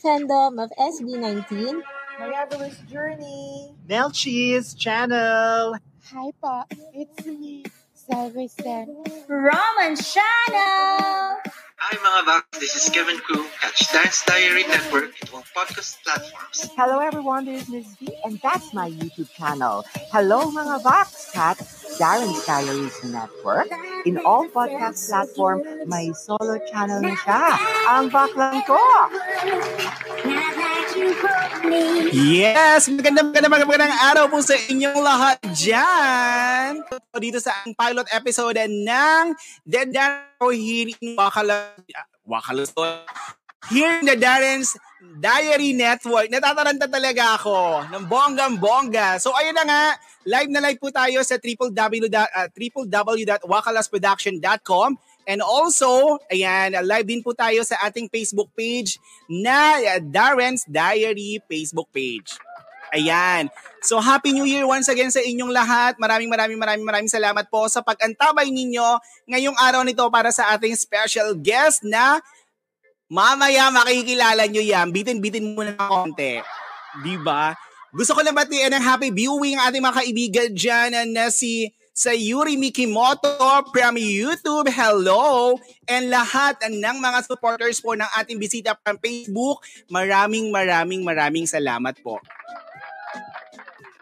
from 18 Fandom of SB19. Marvelous Journey. Nelchis Channel. Hi po, it's me, Salvesen. Roman Channel! Hi mga Vax, this is Kevin Koo. Catch Dance Diary Network on podcast platforms. Hello everyone, this is Miss V and that's my YouTube channel. Hello mga Vox, Cat Darren's Diaries Network. In all podcast platform, may solo channel na siya. Ang baklang ko! Yes! Magandang magandang magandang araw po sa inyong lahat dyan! Dito sa ang pilot episode ng The Darrow Hearing Wakala... Wakala... Here in the Darren's Diary Network. Natataranta talaga ako ng bonggang-bongga. So ayun na nga, live na live po tayo sa www, uh, www.wakalasproduction.com And also, ayan, live din po tayo sa ating Facebook page na Darren's Diary Facebook page. Ayan. So Happy New Year once again sa inyong lahat. Maraming maraming maraming maraming salamat po sa pag-antabay ninyo ngayong araw nito para sa ating special guest na mamaya makikilala nyo yan. Bitin-bitin muna ng konti. Di ba? Gusto ko na batiin ng happy viewing ating mga kaibigan dyan na si sa Yuri Mikimoto from YouTube. Hello! And lahat ng mga supporters po ng ating bisita from Facebook, maraming maraming maraming salamat po.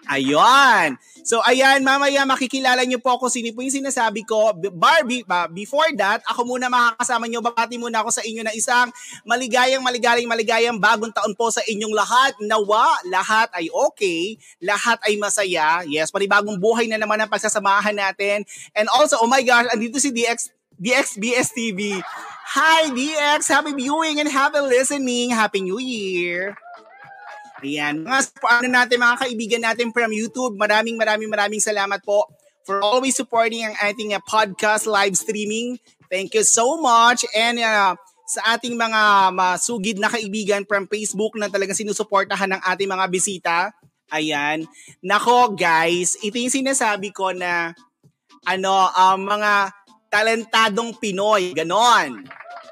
Ayan. So ayan, mamaya makikilala niyo po ako sino po yung sinasabi ko. Barbie, uh, before that, ako muna makakasama niyo. Babati muna ako sa inyo na isang maligayang, maligayang, maligayang bagong taon po sa inyong lahat. Nawa, lahat ay okay. Lahat ay masaya. Yes, panibagong buhay na naman ang pagsasamahan natin. And also, oh my gosh, andito si DX DXBS TV. Hi DX, happy viewing and happy listening. Happy New Year. Ayan. Mga ano natin, mga kaibigan natin from YouTube, maraming maraming maraming salamat po for always supporting ang ating uh, podcast live streaming. Thank you so much. And uh, sa ating mga masugid na kaibigan from Facebook na talagang sinusuportahan ng ating mga bisita. Ayan. Nako guys, ito yung sinasabi ko na ano, um, mga talentadong Pinoy. Ganon.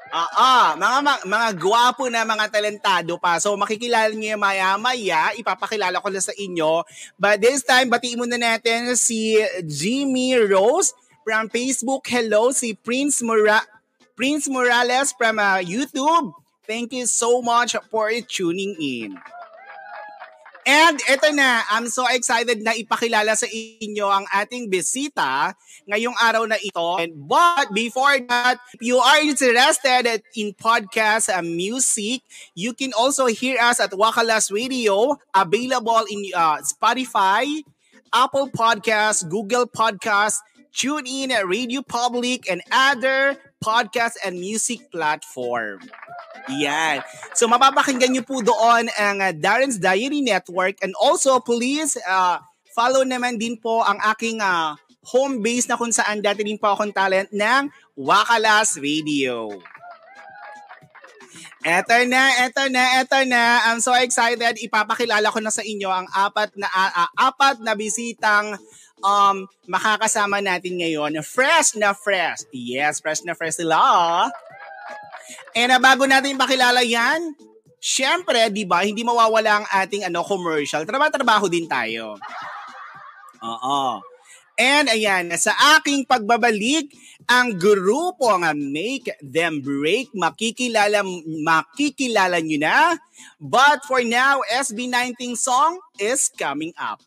Ah, mga, mga mga gwapo na mga talentado pa. So makikilala niyo maya-maya, ipapakilala ko na sa inyo. But this time, batiin muna natin si Jimmy Rose from Facebook. Hello, si Prince Mora Prince Morales from uh, YouTube. Thank you so much for tuning in. And ito na, I'm so excited na ipakilala sa inyo ang ating bisita ngayong araw na ito. And but before that, if you are interested in podcast uh, music, you can also hear us at Wakalas Radio, available in uh, Spotify, Apple Podcasts, Google Podcasts, TuneIn, Radio Public, and other podcast and music platform. Yan. So mapapakinggan niyo po doon ang uh, Darren's Diary Network and also please uh, follow naman din po ang aking uh, home base na kung saan dati din po akong talent ng Wakalas Radio. Eto na, eto na, eto na. I'm so excited. Ipapakilala ko na sa inyo ang apat na uh, apat na bisitang um makakasama natin ngayon. Fresh na fresh. Yes, fresh na fresh sila. And uh, bago natin pakilala yan, syempre, di ba, hindi mawawala ang ating ano, commercial. Trabaho-trabaho din tayo. Oo. And ayan, sa aking pagbabalik, ang grupo nga Make Them Break, makikilala, makikilala nyo na. But for now, SB19 song is coming up.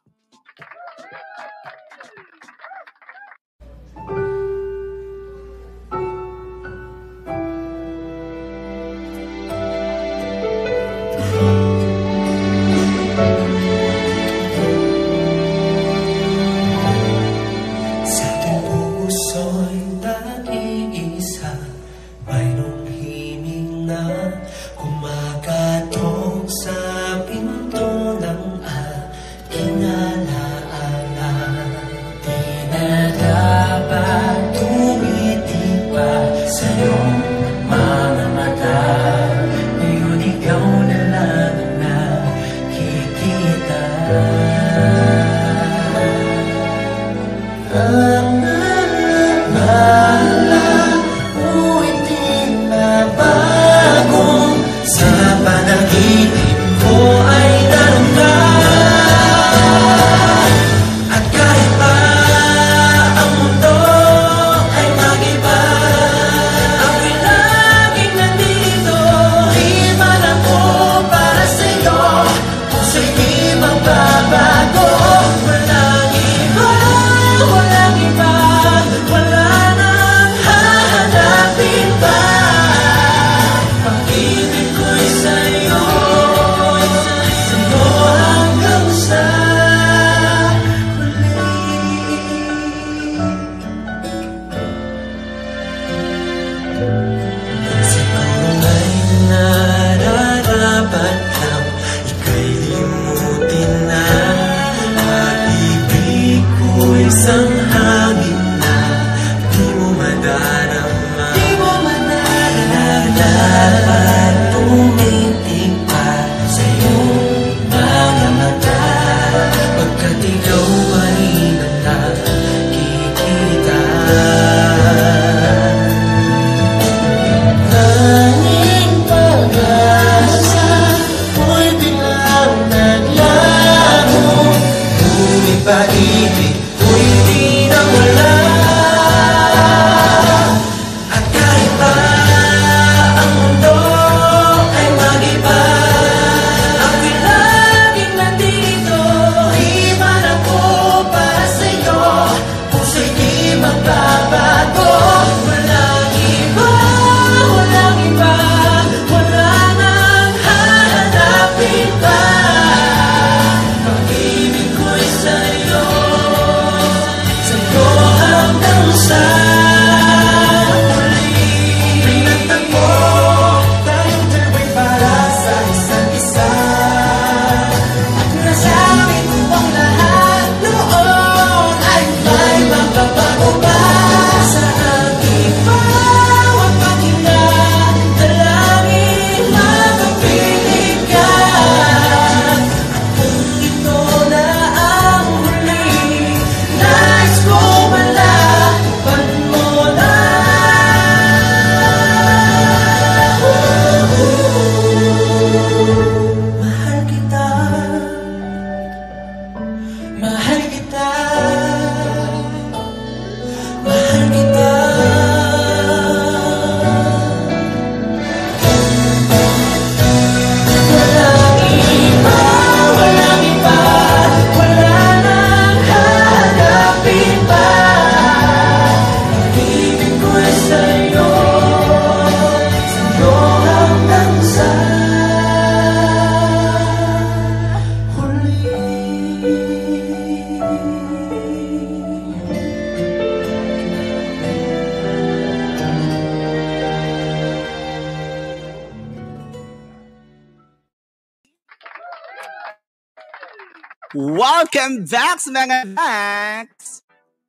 Mga Max!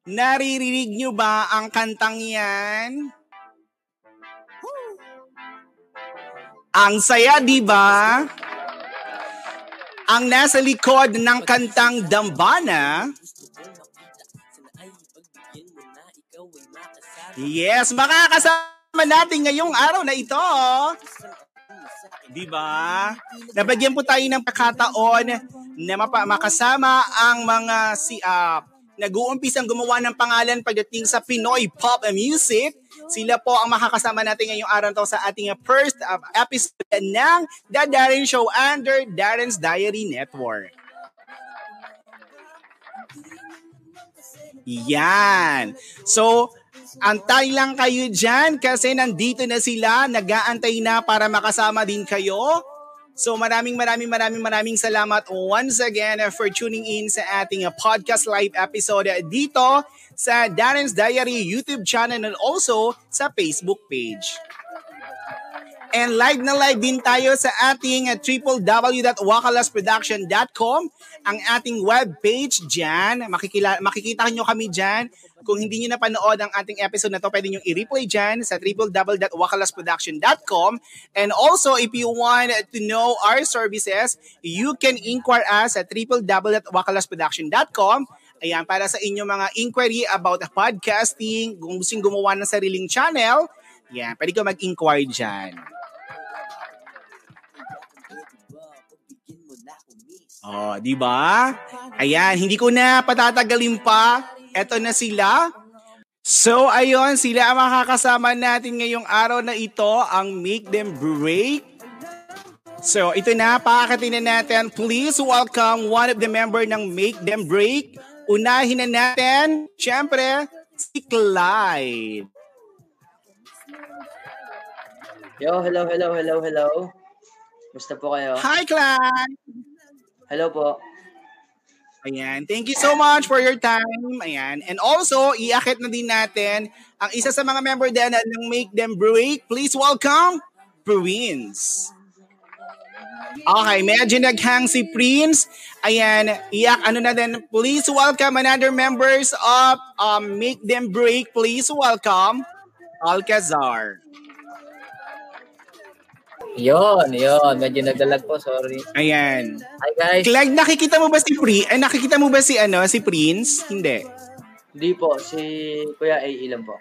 Naririnig nyo ba ang kantang yan? Ang saya, di ba? Ang nasa likod ng kantang Dambana, Yes, makakasama natin ngayong araw na ito. Di ba? Nabagyan po tayo ng pagkataon na mapa- makasama ang mga si uh, nag-uumpisang gumawa ng pangalan pagdating sa Pinoy pop music. Sila po ang makakasama natin ngayong araw to sa ating first uh, episode ng The Darren Show under Darren's Diary Network. Yan. So, antay lang kayo dyan kasi nandito na sila, nag-aantay na para makasama din kayo. So maraming maraming maraming maraming salamat once again for tuning in sa ating podcast live episode dito sa Darren's Diary YouTube channel and also sa Facebook page. And live na live din tayo sa ating www.wakalasproduction.com ang ating web page dyan. Makikila, makikita nyo kami dyan. Kung hindi nyo napanood ang ating episode na to, pwede nyo i-replay dyan sa www.wakalasproduction.com. And also, if you want to know our services, you can inquire us at www.wakalasproduction.com. Ayan, para sa inyong mga inquiry about podcasting, kung gusto gumawa ng sariling channel, yan, pwede ka mag-inquire dyan. Oh, di ba? Ayan, hindi ko na patatagalin pa. Eto na sila. So, ayun, sila ang makakasama natin ngayong araw na ito, ang Make Them Break. So, ito na, pakakatin na natin. Please welcome one of the member ng Make Them Break. Unahin na natin, syempre, si Clyde. Yo, hello, hello, hello, hello. Musta po kayo? Hi, Clyde! Hello po. Ayan. Thank you so much for your time. Ayan. And also, iakit na din natin ang isa sa mga member din ng Make Them Break. Please welcome Prince. Okay, medyo naghang si Prince. Ayan, iyak ano na din. Please welcome another members of um, Make Them Break. Please welcome Alcazar. Yon, yon. Medyo nagdalag po, sorry. Ayan. Hi guys. Clyde, nakikita mo ba si Pri? Ay, nakikita mo ba si ano, si Prince? Hindi. Hindi po, si Kuya A. Ilan po.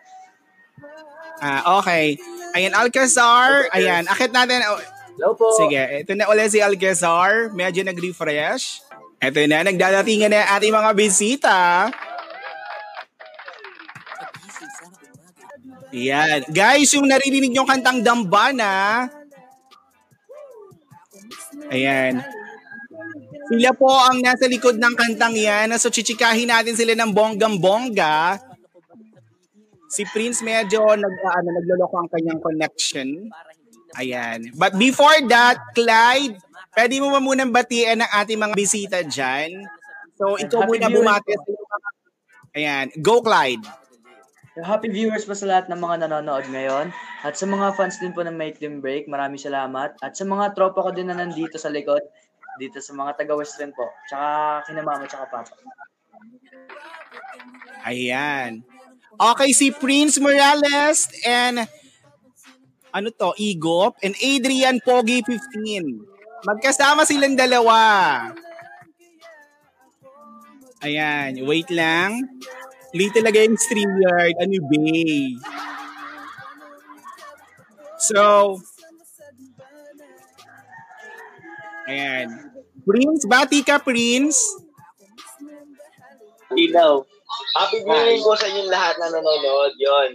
Ah, okay. Ayan, Alcazar. Ayan, akit natin. Oh, Hello po. Sige, ito na ulit si Alcazar. Medyo nag-refresh. Ito na, nagdadatingan na ating mga bisita. Yan. Guys, yung naririnig yung kantang Dambana, Ayan. Sila po ang nasa likod ng kantang yan. So, chichikahin natin sila ng bonggang-bongga. Si Prince medyo nag, ano, nagloloko ang kanyang connection. Ayan. But before that, Clyde, pwede mo ba munang batiin ang ating mga bisita dyan? So, ikaw muna bumati. Ayan. Go, Clyde. Happy viewers po sa lahat ng mga nanonood ngayon. At sa mga fans din po ng Make Them Break, maraming salamat. At sa mga tropa ko din na nandito sa likod, dito sa mga taga-Western po. Tsaka kina mama, tsaka papa. Ayan. Okay, si Prince Morales and ano to, Igop and Adrian Pogi 15. Magkasama silang dalawa. Ayan, wait lang. Late talaga yung StreamYard. Ano bay? So, ayan. Prince, bati ka, Prince. Ilaw. Happy viewing po sa inyong lahat na nanonood. Yon.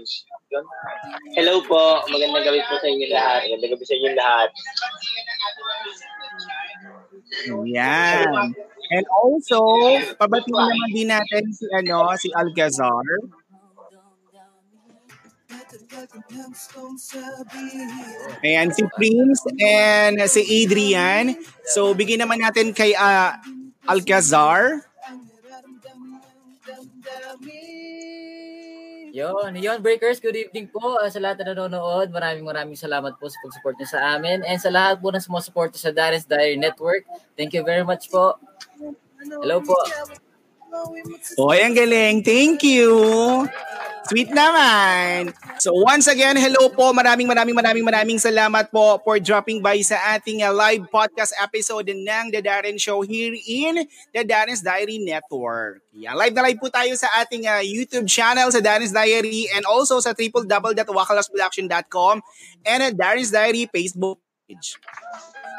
Hello po. Magandang gabi po sa inyong lahat. Magandang gabi sa inyong lahat. Yan. And also, pabatiin naman din natin si ano, si Alcazar. Ayan, si Prince and si Adrian. So, bigyan naman natin kay uh, Alcazar. Yon, yon breakers, good evening po uh, sa lahat na nanonood. Maraming maraming salamat po sa pag-support niyo sa amin and sa lahat po na sumusuporta sa Darren's Diary Network. Thank you very much po. Hello po. Oy, ang galing. Thank you. Sweet naman. So once again, hello po. Maraming maraming maraming maraming salamat po for dropping by sa ating uh, live podcast episode ng The Darren Show here in The Darren's Diary Network. Yeah, live na live po tayo sa ating uh, YouTube channel sa Darren's Diary and also sa www.wakalasproduction.com and at Darren's Diary Facebook page.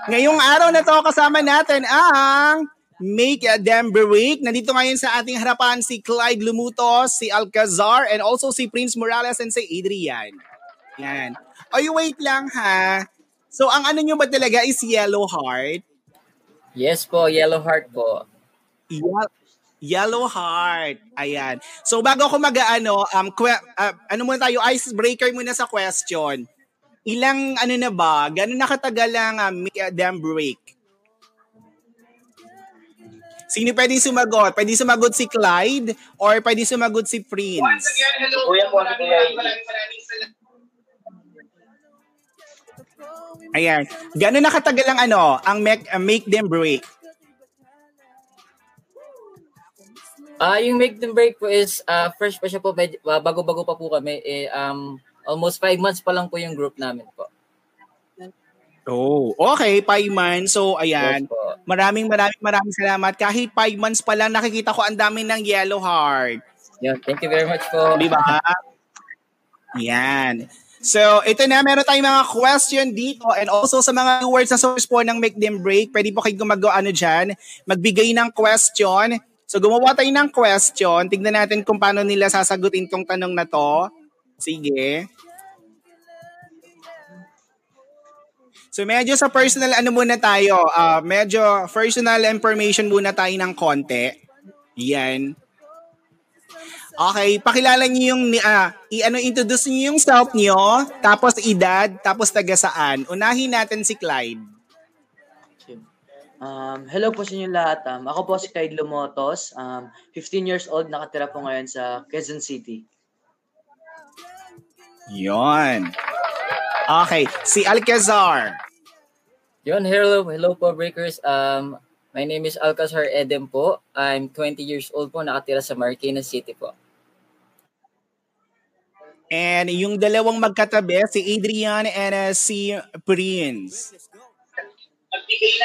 Ngayong araw na to kasama natin ang Make Them Break. Nandito ngayon sa ating harapan si Clyde Lumutos, si Alcazar, and also si Prince Morales and si Adrian. Yan. Oy, wait lang ha. So, ang ano nyo ba talaga is Yellow Heart? Yes po, Yellow Heart po. Ye- Yellow Heart. Ayan. So, bago ako mag-ano, um, que- uh, ano muna tayo, icebreaker muna sa question. Ilang, ano na ba, gano'n nakatagal ang uh, Make Them Break? Sino pwedeng sumagot? Pwede sumagot si Clyde or pwede sumagot si Prince? Kuya po si Kuya Ayan. Gano'n nakatagal ang ano, ang make, uh, make them break? Ah, yung Make Them Break po is ah fresh pa siya po, medyo, ah, bago-bago pa po kami. Eh, um, almost five months pa lang po yung group namin po. Oh, okay, five months. So, ayan. Yes po. Maraming maraming maraming salamat. Kahit five months pa lang, nakikita ko ang dami ng yellow heart. Yun, thank you very much po. Di ba? Yan. So, ito na, meron tayong mga question dito and also sa mga viewers sa source po ng Make Them Break, pwede po kayo gumagawa ano dyan, magbigay ng question. So, gumawa tayo ng question. Tignan natin kung paano nila sasagutin tong tanong na to. Sige. So medyo sa personal ano muna tayo, ah medyo personal information muna tayo ng konti. Yan. Okay, pakilala niyo yung uh, i-ano introduce niyo yung self niyo, tapos edad, tapos taga saan. Unahin natin si Clyde. Um, hello po sa inyo lahat. Um, ako po si Clyde Lumotos. Um, 15 years old, nakatira po ngayon sa Quezon City. Yon. Okay, si Alcazar. Yun, hello, hello po breakers. Um, my name is Alcazar Edem po. I'm 20 years old po, nakatira sa Marikina City po. And yung dalawang magkatabi, si Adrian and uh, si Prince.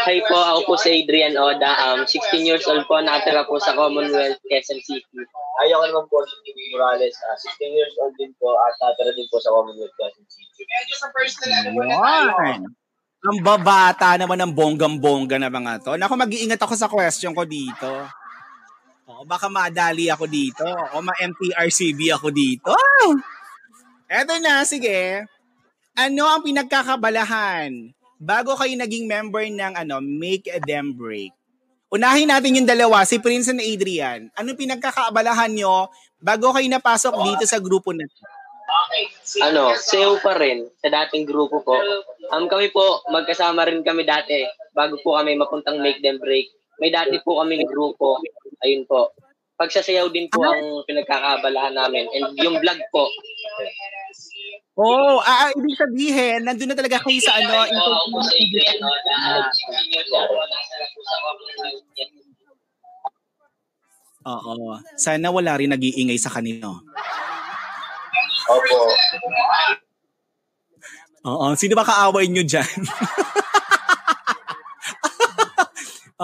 Hi po, ako po si Adrian Oda. Um, 16 years old po, nakatira po sa Commonwealth, Quezon City. Ayaw ko naman po si Timmy Morales. Uh, 16 years old din po at nakatira din po sa Commonwealth, Quezon City. Medyo sa personal, Yan. Ang babata naman ng bonggam-bongga na mga to. Naku, mag-iingat ako sa question ko dito. O, baka madali ako dito. O ma-MTRCB ako dito. Eto na, sige. Ano ang pinagkakabalahan bago kayo naging member ng ano, Make Them Break? Unahin natin yung dalawa, si Prince and Adrian. Ano pinagkakaabalahan nyo bago kayo napasok dito sa grupo na to? Ano, sayo pa rin sa dating grupo po. Um, kami po, magkasama rin kami dati bago po kami mapuntang Make Them Break. May dati po kami grupo. Ayun po. Pagsasayaw din po ang pinagkakabalahan namin. And yung vlog po. Oh, ah, ah, ibig sabihin, nandun na talaga kayo sa ano, Oo, ako po sa Adrian, no, na 16 years old po, nasa lang po sa Commonwealth. Oo. Sana wala rin nag-iingay sa kanino. Opo. Oo. Sino ba kaaway nyo dyan?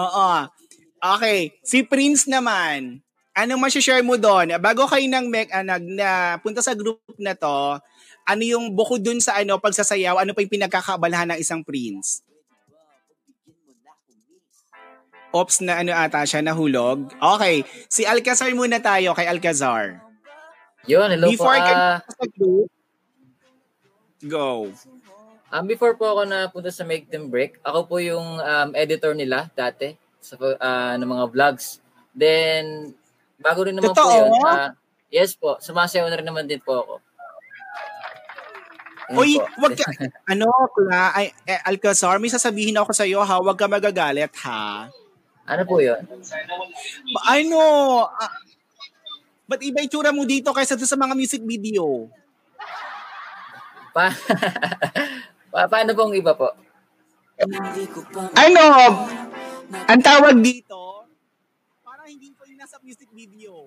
Oo. Okay. Si Prince naman. Ano share mo doon? Bago kayo nang mek, ah, nag, na, punta sa group na to, ano yung bukod dun sa ano pagsasayaw, ano pa yung pinagkakabalahan ng isang prince? Ops na ano ata siya, nahulog. Okay, si Alcazar muna tayo kay Alcazar. Yun, hello Before po. sa group, go. um, before po ako napunta sa Make Them Break, ako po yung um, editor nila dati sa ah, ng mga vlogs. Then, bago rin naman po Totoo? yun. ah, yes po, sumasayaw na rin naman din po ako. Yun Oy, po. wag ka, ano, Kla, ay, eh, Alcazar, may sasabihin ako sa iyo ha, wag ka magagalit ha. Ano po yun? Ano, ah, ba't iba itsura mo dito kaysa sa mga music video? Pa pa paano pong iba po? Ano, ang tawag dito, Parang hindi ko yung nasa music video.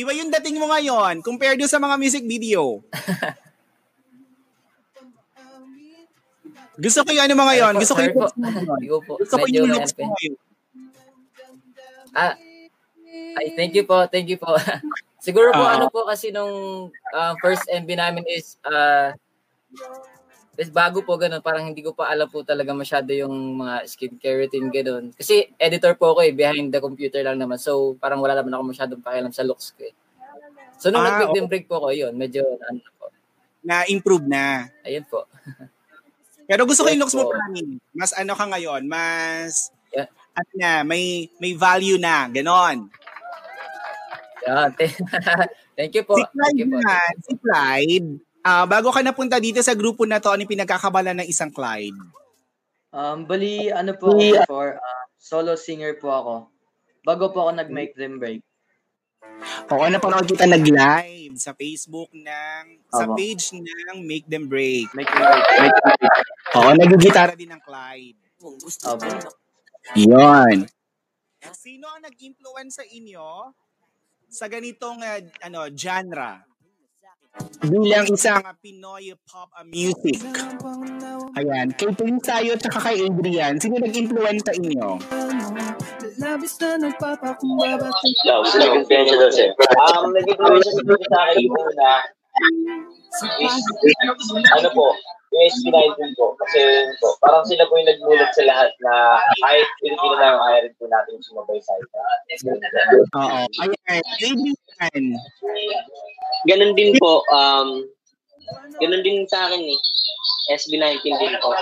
Iba yung dating mo ngayon compared sa mga music video. Gusto ko yung ano mga yon. Gusto ko yung. Gusto ko yung ano looks po mo ngayon. Ah, ay, thank you po, thank you po. Siguro po Ah. ano po kasi nung ah, first MB namin is uh, is bago po ganun, parang hindi ko pa alam po talaga masyado yung mga skincare routine ganun. Kasi editor po ako eh, behind the computer lang naman. So parang wala naman ako masyadong pakialam sa looks ko eh. So nung Ah, nag-big okay. break po ako, yun, medyo ano po. Na-improve na. Ayun po. Pero gusto ko yung looks mo, po. Prani. Mas ano ka ngayon, mas Yeah. at na, may may value na, ganon. Yeah, thank you po. Si Thank Clyde you po. naman, si Clyde, ah, bago ka napunta dito sa grupo na to, ano yung pinagkakabala ng isang Clyde? Um, bali, ano po ako before, ah, solo singer po ako. Bago po ako nag-make them break. Oo, napanood kita nag-live sa Facebook ng, sa Opo. page ng Make Them Break. Make them break. Make them break. Oo, nagigitara din ng Clyde. Opo. Yon. Sino ang nag-influence sa inyo sa ganitong ah, ano genre? Bilang isang Pinoy pop music. Ayan, kay Prince Tayo at kay Adrian, sino nag-influence sa inyo? Labis na nagpapakumbaba Love, love, kanya daw siya. Um, nag-influence siguro sa akin yung una is, ano po, yung SB19 po. Kasi po, parang sila po yung nagmulat sa lahat na kahit Pilipino lang, kaya rin po natin sumabay sa ito. Oo. Ayan. Ganun din po, um, ganun din sa akin eh. SB19 din po.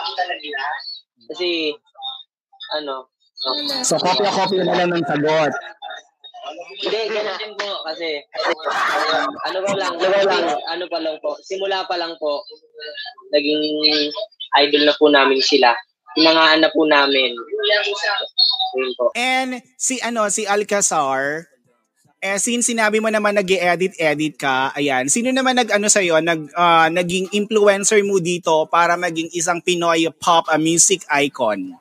Kasi, ano, So, kopya-kopya na lang ng sagot. Hindi, ganun din po kasi ano pa lang, naging, ano pa lang po, simula pa lang po, naging idol na po namin sila. Pinangaan na po namin. Yun po. And si ano, si Alcazar, eh since sinabi mo naman nag edit edit ka, ayan, sino naman nag ano sa nag ah, naging influencer mo dito para maging isang Pinoy pop ah, music icon?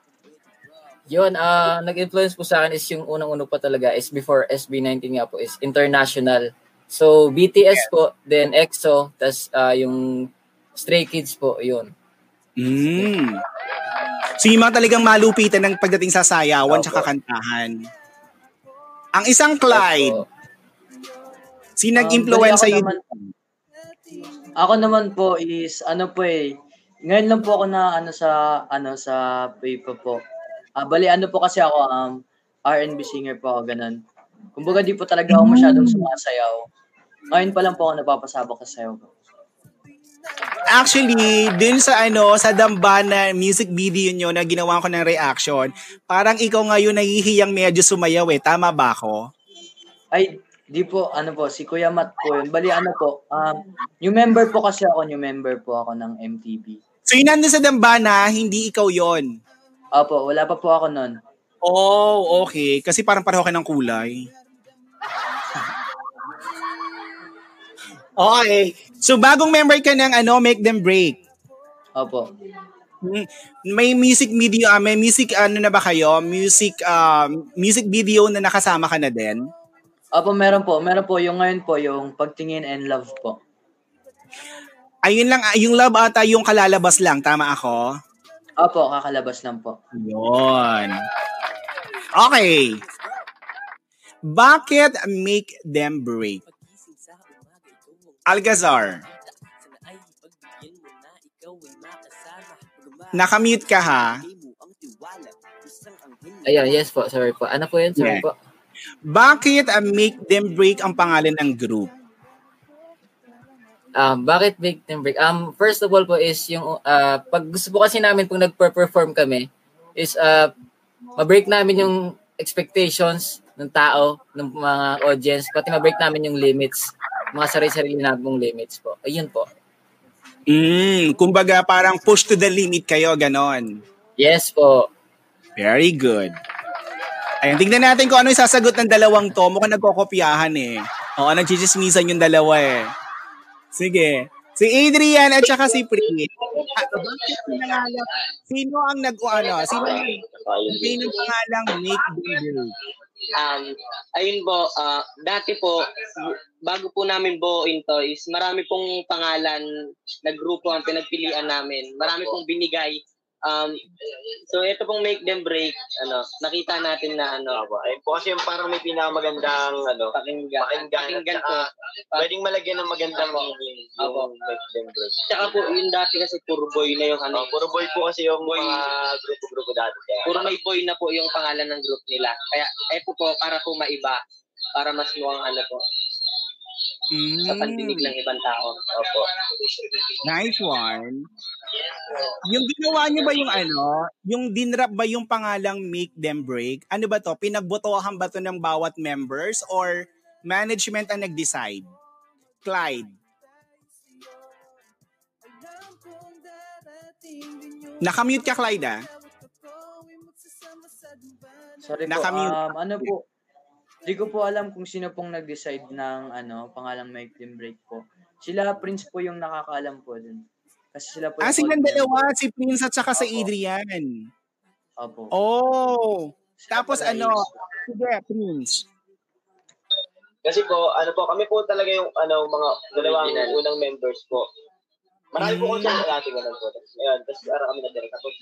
Yun, ah nag-influence po sa akin is yung unang-uno pa talaga is before SB19 nga po is international. So BTS po, then EXO, tas ah, yung Stray Kids po, yun. Mm. So yung mga talagang malupitan ng pagdating sa sayawan Opo. tsaka kantahan. Ang isang Clyde, So, si Um, nag-influence bali sa'yo? naman, ako naman po is ano po eh. Ngayon lang po ako na ano sa ano sa paper po. Ah, bali ano po kasi ako um R&B singer po ako ganun. Kumbaga di po talaga ako masyadong sumasayaw. Ngayon pa lang po ako napapasabak sa sayaw po. Actually, dun sa ano, sa Dambana music video nyo na ginawa ko ng reaction, parang ikaw ngayon nahihiyang medyo sumayaw eh. Tama ba ako? Ay, di po, ano po, si Kuya Matt po yun. Bali, ano po, um, new member po kasi ako, new member po ako ng MTV. So yun nandun sa Dambana, hindi ikaw yon. Opo, wala pa po ako nun. Oh, okay. Kasi parang pareho kayo ng kulay. Okay. So bagong member ka ng ano, Make Them Break. Opo. Hmm. May music video, ah, may music ano na ba kayo? Music um, music video na nakasama ka na din? Opo, meron po. Meron po. Yung ngayon po, yung Pagtingin and Love po. Ayun lang, ah, yung love ata yung kalalabas lang, tama ako? Opo, kakalabas lang po. Yun. Okay. Bakit make them break? Algazar. Nakamute ka ha? ayun, yes po, sorry po. Ano po yun? Sorry Yeah. po. Bakit uh, make them break ang pangalan ng group? Um, bakit Team Break? Um, first of all po is yung, uh, pag gusto po kasi namin pag nag-perform kami, is uh, ma-break namin yung expectations ng tao, ng mga audience, pati ma-break namin yung limits, mga sarili-sarili namin limits po. Ayun po. Mm, kumbaga parang push to the limit kayo, ganon. Yes po. Very good. Ayun, tingnan natin kung ano yung sasagot ng dalawang to. Mukhang nagkokopyahan eh. Oo, nagchichismisan yung dalawa eh. Sige. Si Adrian at saka si Pri. Sino ang nag ano? Sino ng pangalang Make Them Break. Um, ayun po, ah, dati po, bago po namin buuin to, is marami pong pangalan na grupo ang pinagpilian namin. Marami pong binigay. Um, so ito pong make them break, ano, nakita natin na ano. Ayun po kasi yung parang may pinakamagandang ano, pakinggan. pakinggan, Pakinggan at saka pwedeng malagyan ng magandang meaning yung Opo. make them break. Tsaka po, yung dati kasi puro boy na yung ano. Oh, puro boy po kasi yung Boy. mga grupo-grupo dati. Kaya, Puro may boy na po yung pangalan ng group nila. Kaya ito po, para po maiba. Para mas mukhang ano po, sa Mm, pandinig ng ibang tao. Opo. nice one. Yung ginawa niyo ba yung ano, yung dinrap ba yung pangalang Make Them Break? Ano ba to? Pinagbotohan ba to ng bawat members or management ang nag-decide? Clyde. Nakamute ka, Clyde, ah? Sorry po, Nakamute. um, ano po, di ko po alam kung sino pong nag-decide ng ano, pangalang Make Them Break po. Sila Prince po yung nakakaalam po dun. Kasi sila po Ah, silang dalawa, si Prince at saka si Opo. Adrian. Opo. Oh. Tapos pala ano, sige, Prince. kasi po, ano po, kami po talaga yung ano, mga dalawang Original. unang members po. Marami po kung saan dati ganun po. Ayun, tapos ara kami na direct. Tapos,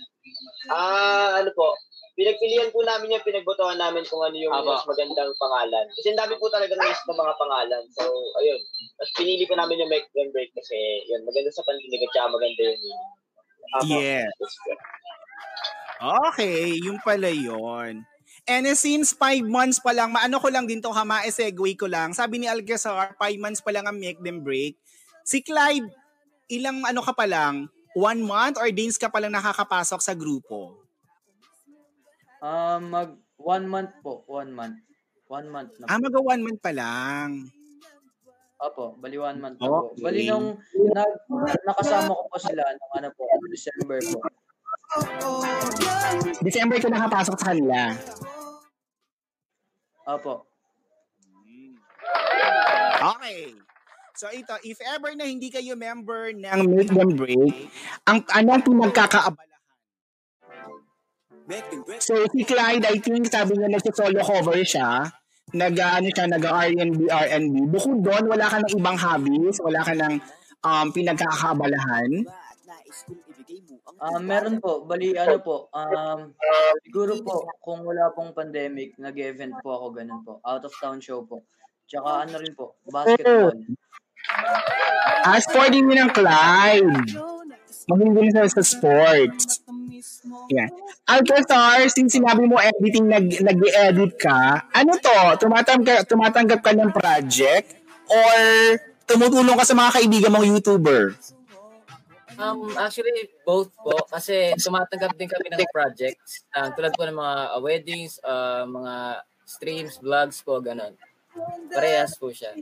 ah, ano po, pinagpilian po namin yung pinagbotohan namin kung ano yung Aba. mas magandang pangalan. Kasi ang dami po talaga list ng mga pangalan. So, ayun. Tapos pinili po namin yung Make Them Break kasi, yun, maganda sa pandinig at saka maganda yung Aba. Yes. Okay, yung pala yon. And since five months pa lang, maano ko lang din to ha, ma-segue ko lang. Sabi ni Alcazar, five months pa lang ang make them break. Si Clyde, ilang ano ka pa lang, one month or days ka pa lang nakakapasok sa grupo? Um, mag one month po, one month. One month na Ah, po. mag one month pa lang. Opo, bali one month na po. Okay. Bali nung nag, nakasama ko po sila nung ano po, December po. December ka nakapasok sa kanila. Opo. Okay. So ito, if ever na hindi kayo member ng Make Them Break, ang anong pinagkakaabalahan? So si Clyde, I think sabi niya nagsa-solo cover siya. Nag ano siya, nag R&B, R&B. Bukod doon, wala ka ng ibang hobbies, wala ka ng um, pinagkakaabalahan. Ah, meron po, bali ano po, um, siguro po, kung wala pong pandemic, nag-event po ako, ganun po. Out of town show po. Tsaka ano rin po, basketball. Ah, sporting din ng Clyde. Mahilig din sa, sa sports. Yan. Alcazar, since sinabi mo editing, nag, nag-edit ka, ano to? Tumatanggap, tumatanggap ka ng project? Or tumutulong ka sa mga kaibigan mong YouTuber? Um, actually, both po. Kasi tumatanggap din kami ng projects. Uh, tulad po ng mga uh, weddings, uh, mga streams, vlogs po, ganun. Parehas po siya.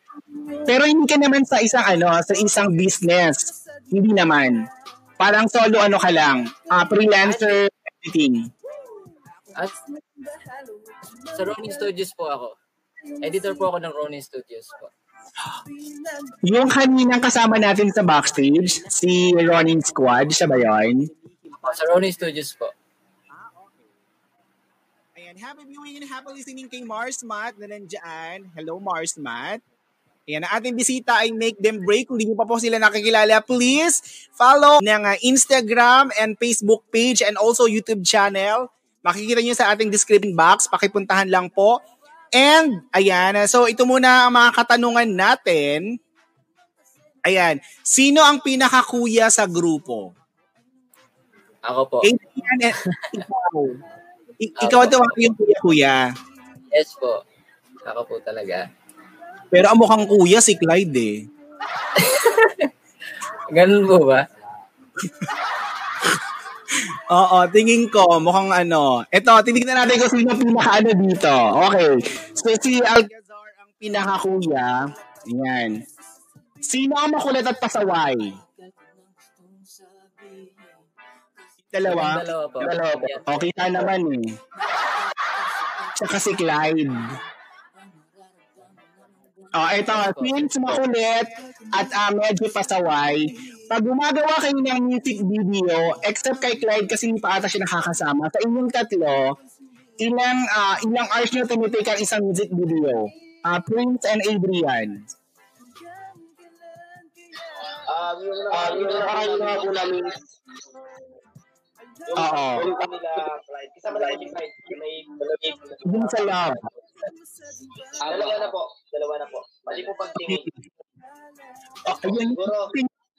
Pero hindi ka naman sa isang ano, sa isang business. Hindi naman. Parang solo ano ka lang, ah, freelancer editing. At sa Ronin Studios po ako. Editor po ako ng Ronin Studios po. Yung kaninang kasama natin sa backstage, si Ronin Squad, siya ba yun? Sa Ronin Studios po. Ayan, happy viewing and happy listening kay Mars Matt na nandyan. Hello, Mars Matt. Ayan, ang ating bisita ay Make Them Break. Kung di nyo pa po sila nakikilala, please follow ng Instagram and Facebook page and also YouTube channel. Makikita nyo sa ating description box. Pakipuntahan lang po. And, ayan, so ito muna ang mga katanungan natin. Ayan, sino ang pinakakuya sa grupo? Ako po. Adrian, ikaw. I- ikaw ito yung kuya-kuya. Yes po. Ako po talaga. Pero ang mukhang kuya si Clyde eh. Ganun po ba? Oo, tingin ko, mukhang ano. Ito, tinignan natin kung sino pinaka-ano dito. Okay. So, si Alcazar ang pinaka-kuya. Ayan. Sino ang makulit at pasaway? Dalawa? Dalawa po. Dalawa po. Yes. Okay na naman eh. Tsaka si Clyde. Oh, ito, since makulit at uh, medyo pasaway, pag gumagawa kayo ng music video, except kay Clyde kasi hindi pa ata siya nakakasama, sa inyong tatlo, ilang ah, ilang hours nyo tinitake ang isang music video? Ah, Prince and Adrian. Um, yung, um, yung nakakain na po namin, yung, Oo. kanila, Clyde. Kasama na yung Clyde. May, may, Yung sa love. dalawa na po. Dalawa na po. Mali po pagtingin. Oh, yun,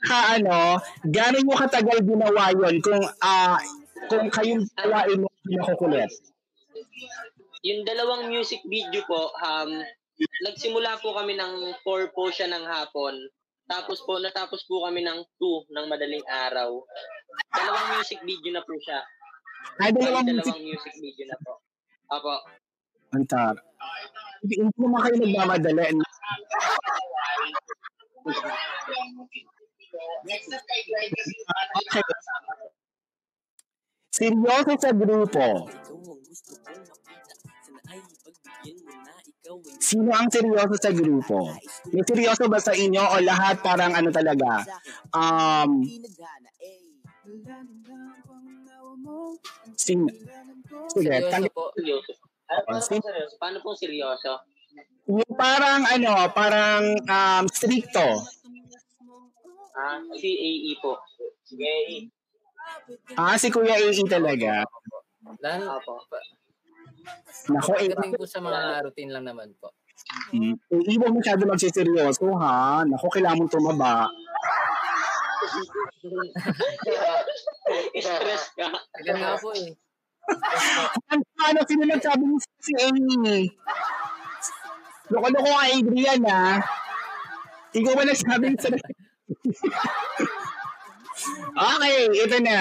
ka ano, gano'n nyo katagal ginawa yun kung ah kung kayong dalawa ay nakukulit? Yung dalawang music video po, um, nagsimula po kami ng 4 po siya ng hapon. Tapos po, natapos po kami ng 2 ng madaling araw. Dalawang music video na po siya. Ay, dalawang Bali, music- dalawang music video na po. Apo. Antar. Hindi hindi naman kayo nagmamadali. Okay. Seryoso sa grupo. Sino ang seryoso sa grupo? May seryoso ba sa inyo o lahat parang ano talaga? Um, sino? Sige, Seryoso tang- po. Seryoso. Ano paano po seryoso? Paano po seryoso? yung parang ano, parang um, stricto. Ah, CAE po. CAE. Ah, si Kuya AA talaga. Lalo, Nako, eh, pagdating po sa mga routine lang naman po. Hmm. Eh, iwan masyado magsiseryoso, ha? Naku, kailangan mong tumaba. Stress ka. Ganun nga po eh. Ano, ano, sino nagsabi mo si Amy? Loko-loko nga, Adrian, ha? Ikaw ba nagsabi sa... okay, ito na.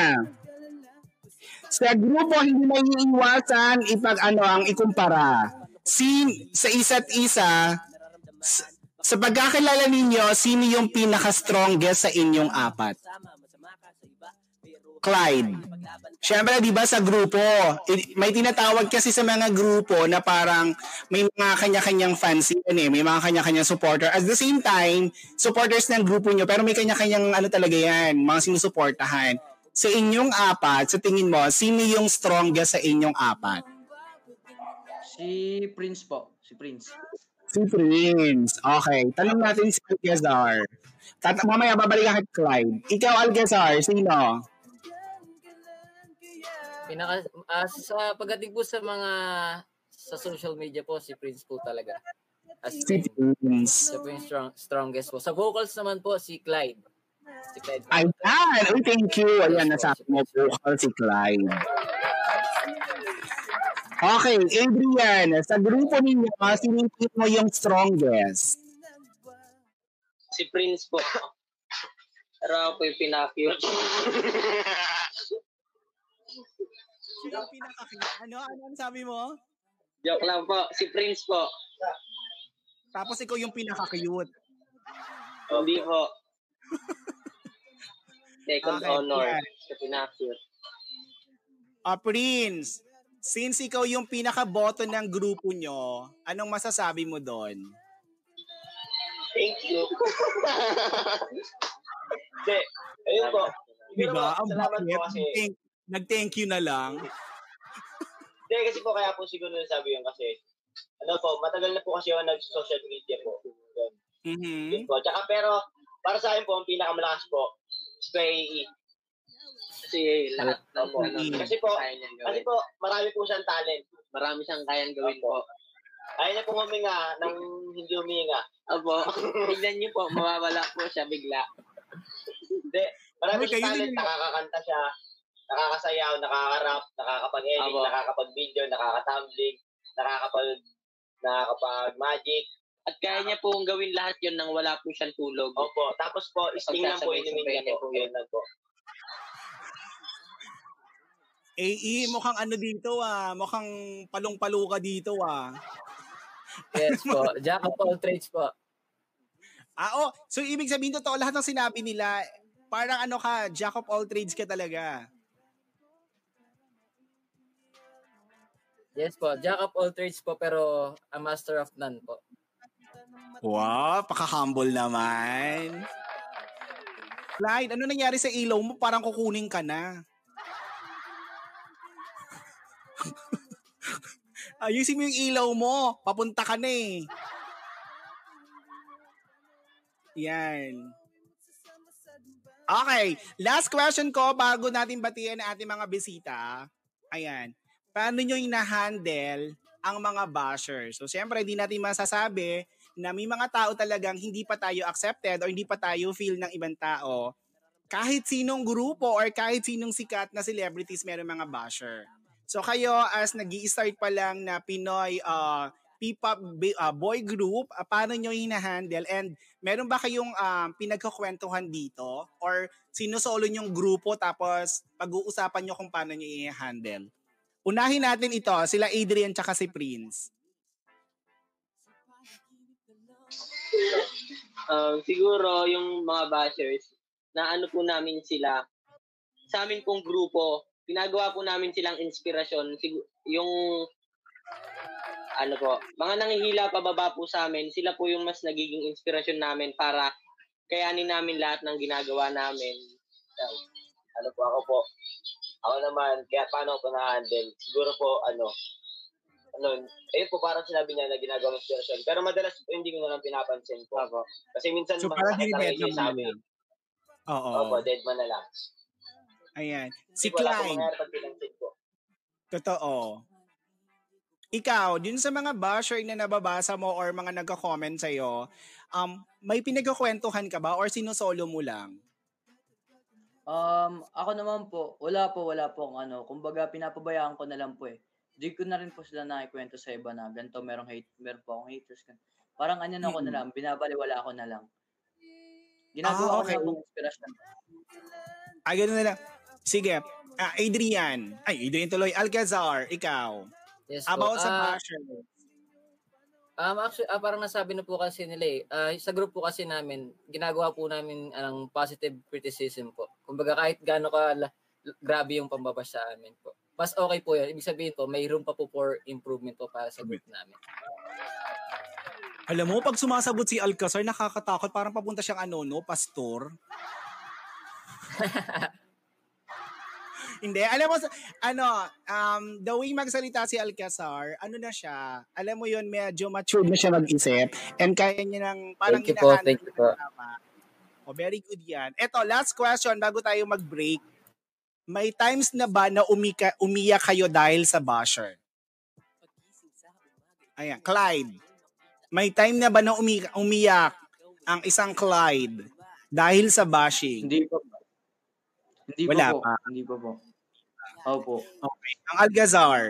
Sa grupo, hindi may iiwasan ipag ano ang ikumpara. Sin, sa isa't isa, sa, sa pagkakilala ninyo, sino yung pinaka-strongest sa inyong apat? Clyde. Siyempre, di ba sa grupo, i- may tinatawag kasi sa mga grupo na parang may mga kanya-kanyang fans yan eh, may mga kanya-kanyang supporter. At the same time, supporters ng grupo nyo, pero may kanya-kanyang ano talaga yan, mga sinusuportahan. Sa inyong apat, sa tingin mo, sino yung strongest sa inyong apat? Si Prince po. Si Prince. Si Prince. Okay. Tanong natin si Alcazar. Tat mamaya babalikan kay Clyde. Ikaw, Alcazar, sino? Pinaka, sa pagdating po sa mga sa social media po, si Prince po talaga. As Si in, Prince. siya po yung strong, strongest po. Sa vocals naman po, si Clyde. Si Clyde. Ayan. Uy, thank you. Ayan, nasabi mo po si Clyde. Okay, Adrian, sa grupo ninyo, sino yung tingin mo yung strongest? Si Prince po. Pero ako po yung pinaka-cute. Sino yung pinaka Ano? Ano ang sabi mo? Joke lang po. Si Prince po. Tapos ikaw yung pinaka-cute. Hindi po. Second Okay, honor. yan. Sa pinaka-cute. Ah, Prince, since ikaw yung pinaka-boto ng grupo nyo, anong masasabi mo doon? Thank you. Hindi. Ayun po. Di Siguro ba? po, Ang bakit? kasi. Nag-thank, nag-thank you na lang. Hindi, kasi po kaya po siguro nasabi yun kasi, ano po, matagal na po kasi ako nag-social media po. Yun. Mhm. Yun po. Tsaka pero, para sa akin po, ang pinakamalakas po, is kay Kasi lahat ng Opo. ano, Kasi po, kaya niyang kasi po, marami po siyang talent. Marami siyang kayang gawin po. Ayaw niya pong huminga nang hindi huminga. Opo. Tignan niyo po, mawawala po siya bigla. Hindi. Marami Ay, siyang kayo talent. din. Nakakakanta siya, nakakasayaw, nakaka-rap, nakakapag-edit, Opo. nakakapag-video, nakakatumbling, nakakapag nakakapag-magic. At kaya niya pong gawin lahat yon nang wala po siyang tulog. Opo. Tapos po, sting lang po inumin niya niya po. po yun. Yun lang po. AE, mukhang ano dito ah. Mukhang palong-palo ka dito ah. Yes po. Jack of all trades po. Ah, oh, so ibig sabihin totoo lahat ng sinabi nila, parang ano ka, jack of all trades ka talaga. Yes po. Jack of all trades po pero a master of none po. Wow, paka-humble naman. Clyde, ano nangyari sa ilaw mo? Parang kukunin ka na. Ayusin mo yung ilaw mo. Papunta ka na eh. Yan. Okay. Last question ko bago natin batiin ang ating mga bisita. Ayan. Paano nyo ina-handle ang mga bashers? So, siyempre, hindi natin masasabi na may mga tao talagang hindi pa tayo accepted or hindi pa tayo feel ng ibang tao. Kahit sinong grupo or kahit sinong sikat na celebrities, meron mga basher. So kayo as nag start pa lang na Pinoy uh, P-pop uh, boy group, uh, paano nyo hina-handle? And meron ba kayong um, pinagkukwentuhan dito? Or sinusolo nyong grupo tapos pag-uusapan nyo kung paano nyo i-handle? Unahin natin ito, sila Adrian tsaka si Prince. Um, siguro yung mga bashers, na ano po namin sila, sa amin pong grupo, ginagawa po namin silang inspirasyon. Sig- yung, ano po, mga nangihila pababa po sa amin, sila po yung mas nagiging inspirasyon namin para kayanin namin lahat ng ginagawa namin. Ano po, ako po, ako naman, kaya paano ko na-handle? Siguro po, ano, ano, ayun po parang sinabi niya na ginagawa inspirasyon. Pero madalas po hindi ko na lang pinapansin po. Ako. Kasi minsan So, mga mo sa na amin. Oo. Opo, dead man na lang. Ayan. Si ko ko. Totoo. Ikaw, dun sa mga basher na nababasa mo or mga nagka-comment sa'yo, um, may pinagkakwentuhan ka ba or sinusolo mo lang? Um, ako naman po, wala po, wala po akong ano. Kumbaga, pinapabayaan ko na lang po eh. Di ko na rin po sila nakikwento sa iba na ganito, merong hate, meron po akong haters. Parang ano na ako na lang, binabaliwala ko na lang. Ginagawa Ah, ko okay. na akong inspirasyon. Ay, ganun na lang. Sige. Ah, Adrian. Ay, Adrian tuloy. Alcazar, ikaw. Yes po. About sa Ah, basher. Um, actually, ah, parang nasabi na po kasi nila eh. Ah, sa group po kasi namin, ginagawa po namin ang positive criticism po. Kumbaga kahit gaano ka la- grabe yung pambabash sa amin po. Mas okay po yun. Ibig sabihin po, may room pa po for improvement po para sa group namin. Alam mo, pag sumasagot si Alcazar, nakakatakot. Parang papunta siyang ano, no? Pastor. Hindi. Alam mo, ano, um, the way magsalita si Alcazar, ano na siya, alam mo yun, medyo mature na siya mag-isip and kaya niya ng parang Thank you po, thank you po. na tama. O, very good yan. Eto, last question bago tayo mag-break. May times na ba na umika, umiyak kayo dahil sa basher? Ayan, Clyde. May time na ba na umi- umiyak ang isang Clyde dahil sa bashing? Hindi po. Hindi Wala po po. pa. Hindi po po. Opo. Okay. Ang Algazar.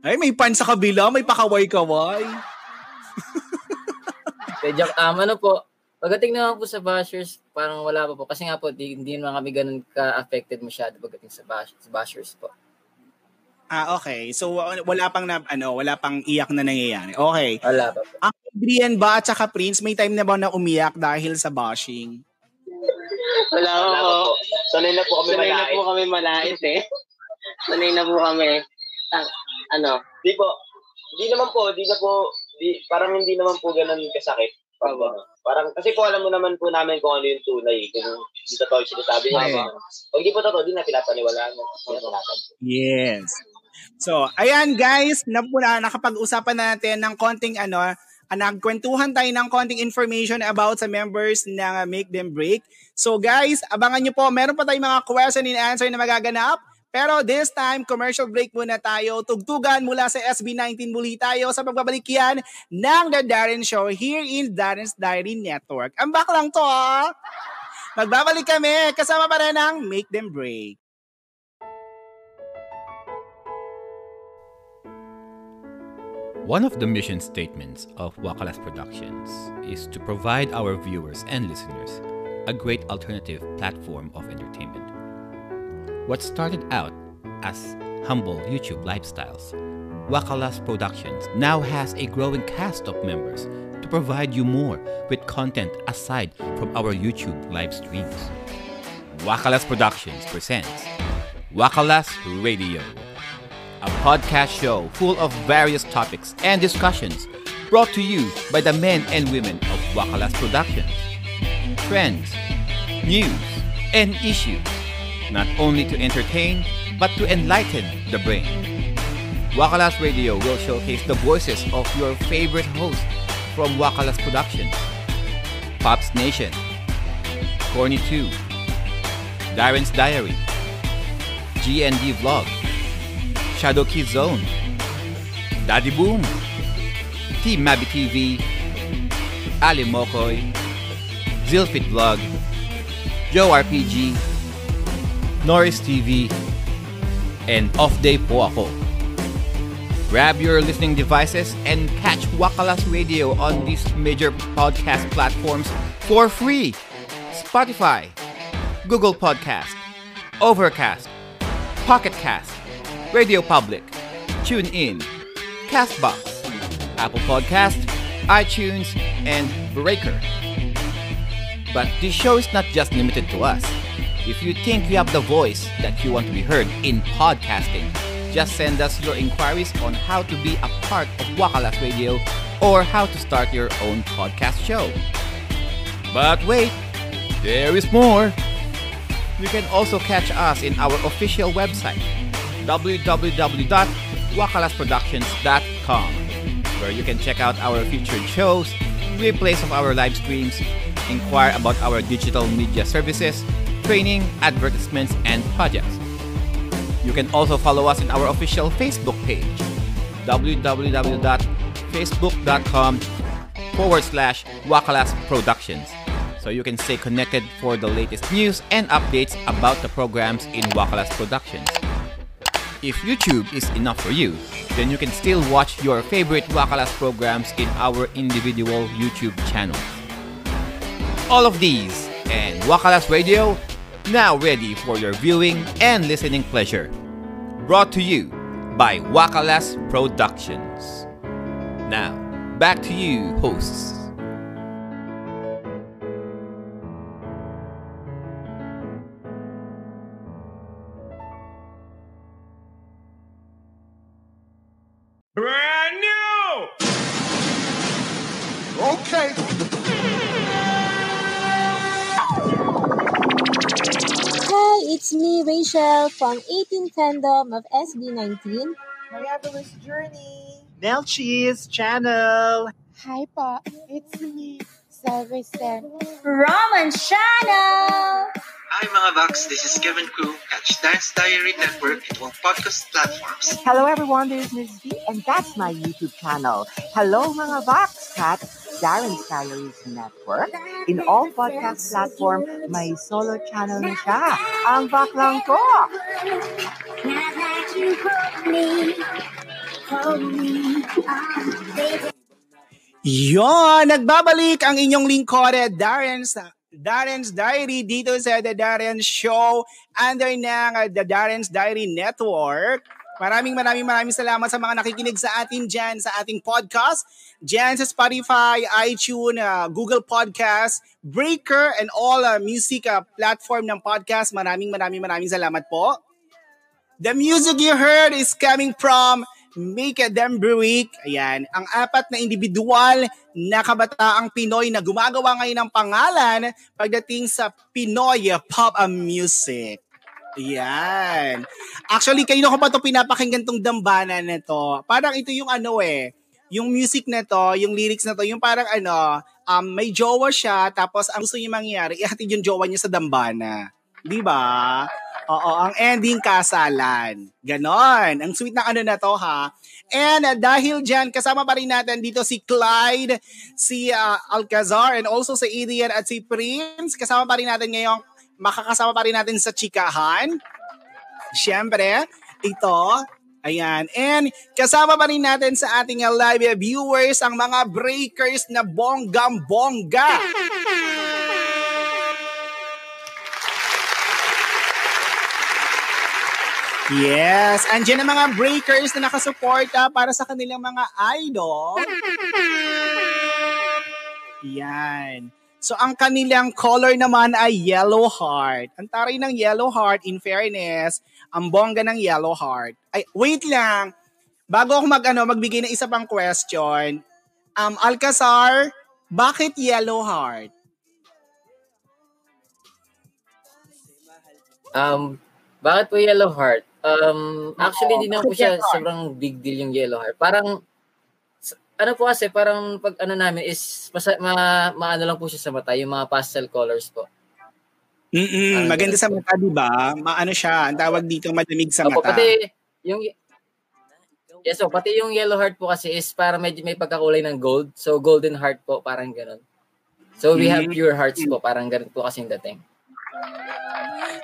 Ay, may pan sa kabila, may pakaway-kaway. Medyo, um, ano po, pagdating naman po sa bashers, parang wala pa po. Kasi nga po, di, hindi naman kami ganun ka-affected masyado pagdating sa, bash, sa bashers po. Ah, okay. So wa- wala pang na, ano, wala pang iyak na nangyayari. Okay. Wala pa po. Ang Adrian ba at saka Prince, may time na ba na umiyak dahil sa bashing? Wala ko Wala po. po. Sanay na po kami Sanay na malait. po kami malait eh. Sanay na po kami. Ah, ano? Di po. Di naman po, di na po, di, parang hindi naman po ganun kasakit. Opo. ano, parang, kasi po alam mo naman po namin kung ano yung tunay. Kung di totoo yung sinasabi niya. Okay. Pag di po totoo, di na pinapaniwalaan. Yes. So, ayan guys, na po na nakapag-usapan natin ng konting ano, ah, nagkwentuhan tayo ng konting information about sa members ng ah, Make Them Break. So guys, abangan nyo po, meron pa tayong mga question and answer na magaganap. Pero this time, commercial break muna tayo. Tugtugan mula sa SB19 muli tayo sa pagbabalik yan ng The Darren Show here in Darren's Diary Network. Ang back lang to ah! Magbabalik kami kasama pa rin ang Make Them Break. One of the mission statements of Wakalas Productions is to provide our viewers and listeners a great alternative platform of entertainment. What started out as humble YouTube lifestyles, Wakalas Productions now has a growing cast of members to provide you more with content aside from our YouTube live streams. Wakalas Productions presents Wakalas Radio a podcast show full of various topics and discussions brought to you by the men and women of Wakalas Productions. Trends, news, and issues, not only to entertain, but to enlighten the brain. Wakalas Radio will showcase the voices of your favorite hosts from Wakalas Productions, Pops Nation, Corny 2, Darren's Diary, GND Vlog, Shadow Key Zone, Daddy Boom, Team Mabi TV, Ali Mokoy, Zilfit Vlog, Joe RPG, Norris TV, and Off Day po ako. Grab your listening devices and catch Wakalas Radio on these major podcast platforms for free. Spotify, Google Podcast, Overcast, Pocket Cast, Radio Public, TuneIn, Castbox, Apple Podcast, iTunes, and Breaker. But this show is not just limited to us. If you think you have the voice that you want to be heard in podcasting, just send us your inquiries on how to be a part of Wakalas Radio or how to start your own podcast show. But wait, there is more. You can also catch us in our official website, www.wakalasproductions.com, where you can check out our featured shows, replays of our live streams, inquire about our digital media services, training, advertisements, and projects. You can also follow us in our official Facebook page, www.facebook.com forward slash Wakalas Productions. So you can stay connected for the latest news and updates about the programs in Wakalas Productions. If YouTube is enough for you, then you can still watch your favorite Wakalas programs in our individual YouTube channels. All of these and Wakalas Radio now ready for your viewing and listening pleasure. Brought to you by Wakalas Productions. Now, back to you, hosts. It's me, Rachel, from 18 Fandom of SB19. Marvelous Journey. Nelchis Channel. Hi po, it's me, Salvester. Ramen Channel! Hi mga Vox, this is Kevin Koo. Catch Dance Diary Network in all podcast platforms. Hello everyone, this is Miss V and that's my YouTube channel. Hello mga Vox Cat, Darren's Diaries Network. In all podcast platform, may solo channel na siya. Ang baklang ko! Yon, nagbabalik ang inyong lingkod, Darren's Darren's Diary dito sa The Darren Show under ng The Darren's Diary Network. Maraming maraming maraming salamat sa mga nakikinig sa atin dyan sa ating podcast. Dyan sa Spotify, iTunes, uh, Google Podcast, Breaker, and all uh, music uh, platform ng podcast. Maraming maraming maraming salamat po. The music you heard is coming from Make Them Break. Ayan, ang apat na individual na kabataang Pinoy na gumagawa ngayon ng pangalan pagdating sa Pinoy pop music. Ayan. Actually, kayo ko pa to pinapakinggan tong dambana na to. Parang ito yung ano eh, yung music na to, yung lyrics na to, yung parang ano, um, may jowa siya, tapos ang gusto niya mangyari, ihatid yung jowa niya sa dambana. Di ba? Oo, ang ending kasalan. Ganon. Ang sweet na ano na to ha. And uh, dahil dyan, kasama pa rin natin dito si Clyde, si uh, Alcazar, and also si Adrian at si Prince. Kasama pa rin natin ngayong makakasama pa rin natin sa chikahan. Siyempre, ito, Ayan. And kasama pa rin natin sa ating live viewers ang mga breakers na bonggam-bongga. Yes, andyan ang mga breakers na nakasuporta para sa kanilang mga idol. Yan. So ang kanilang color naman ay yellow heart. Ang taray ng yellow heart, in fairness, ang bongga ng yellow heart. Ay, wait lang. Bago ako mag, ano, magbigay ng isa pang question, um, Alcazar, bakit yellow heart? Um, bakit po Yellow Heart? Um, actually, di naman po siya sobrang big deal yung Yellow Heart. Parang, ano po kasi, parang pag ano namin is, masa, ma, maano lang po siya sa mata, yung mga pastel colors po. Mm-mm, Parang maganda sa mata, di ba? Maano siya, ang tawag dito malamig sa Opo, mata. pati yung Yes, so pati yung yellow heart po kasi is para medyo may pagkakulay ng gold. So golden heart po, parang ganun. So we have Mm. pure hearts po, parang ganun po kasi yung dating.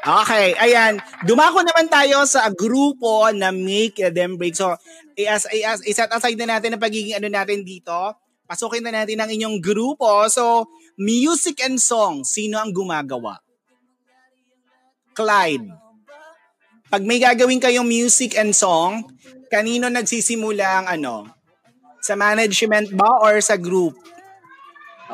Okay, ayan. Dumako naman tayo sa grupo na Make Them Break. So, i-as, i-as, iset aside na natin ang pagiging ano natin dito. Pasukin na natin ang inyong grupo. So, music and song, sino ang gumagawa? Clyde. Pag may gagawin kayong music and song, kanino nagsisimula ang ano? Sa management ba or sa group?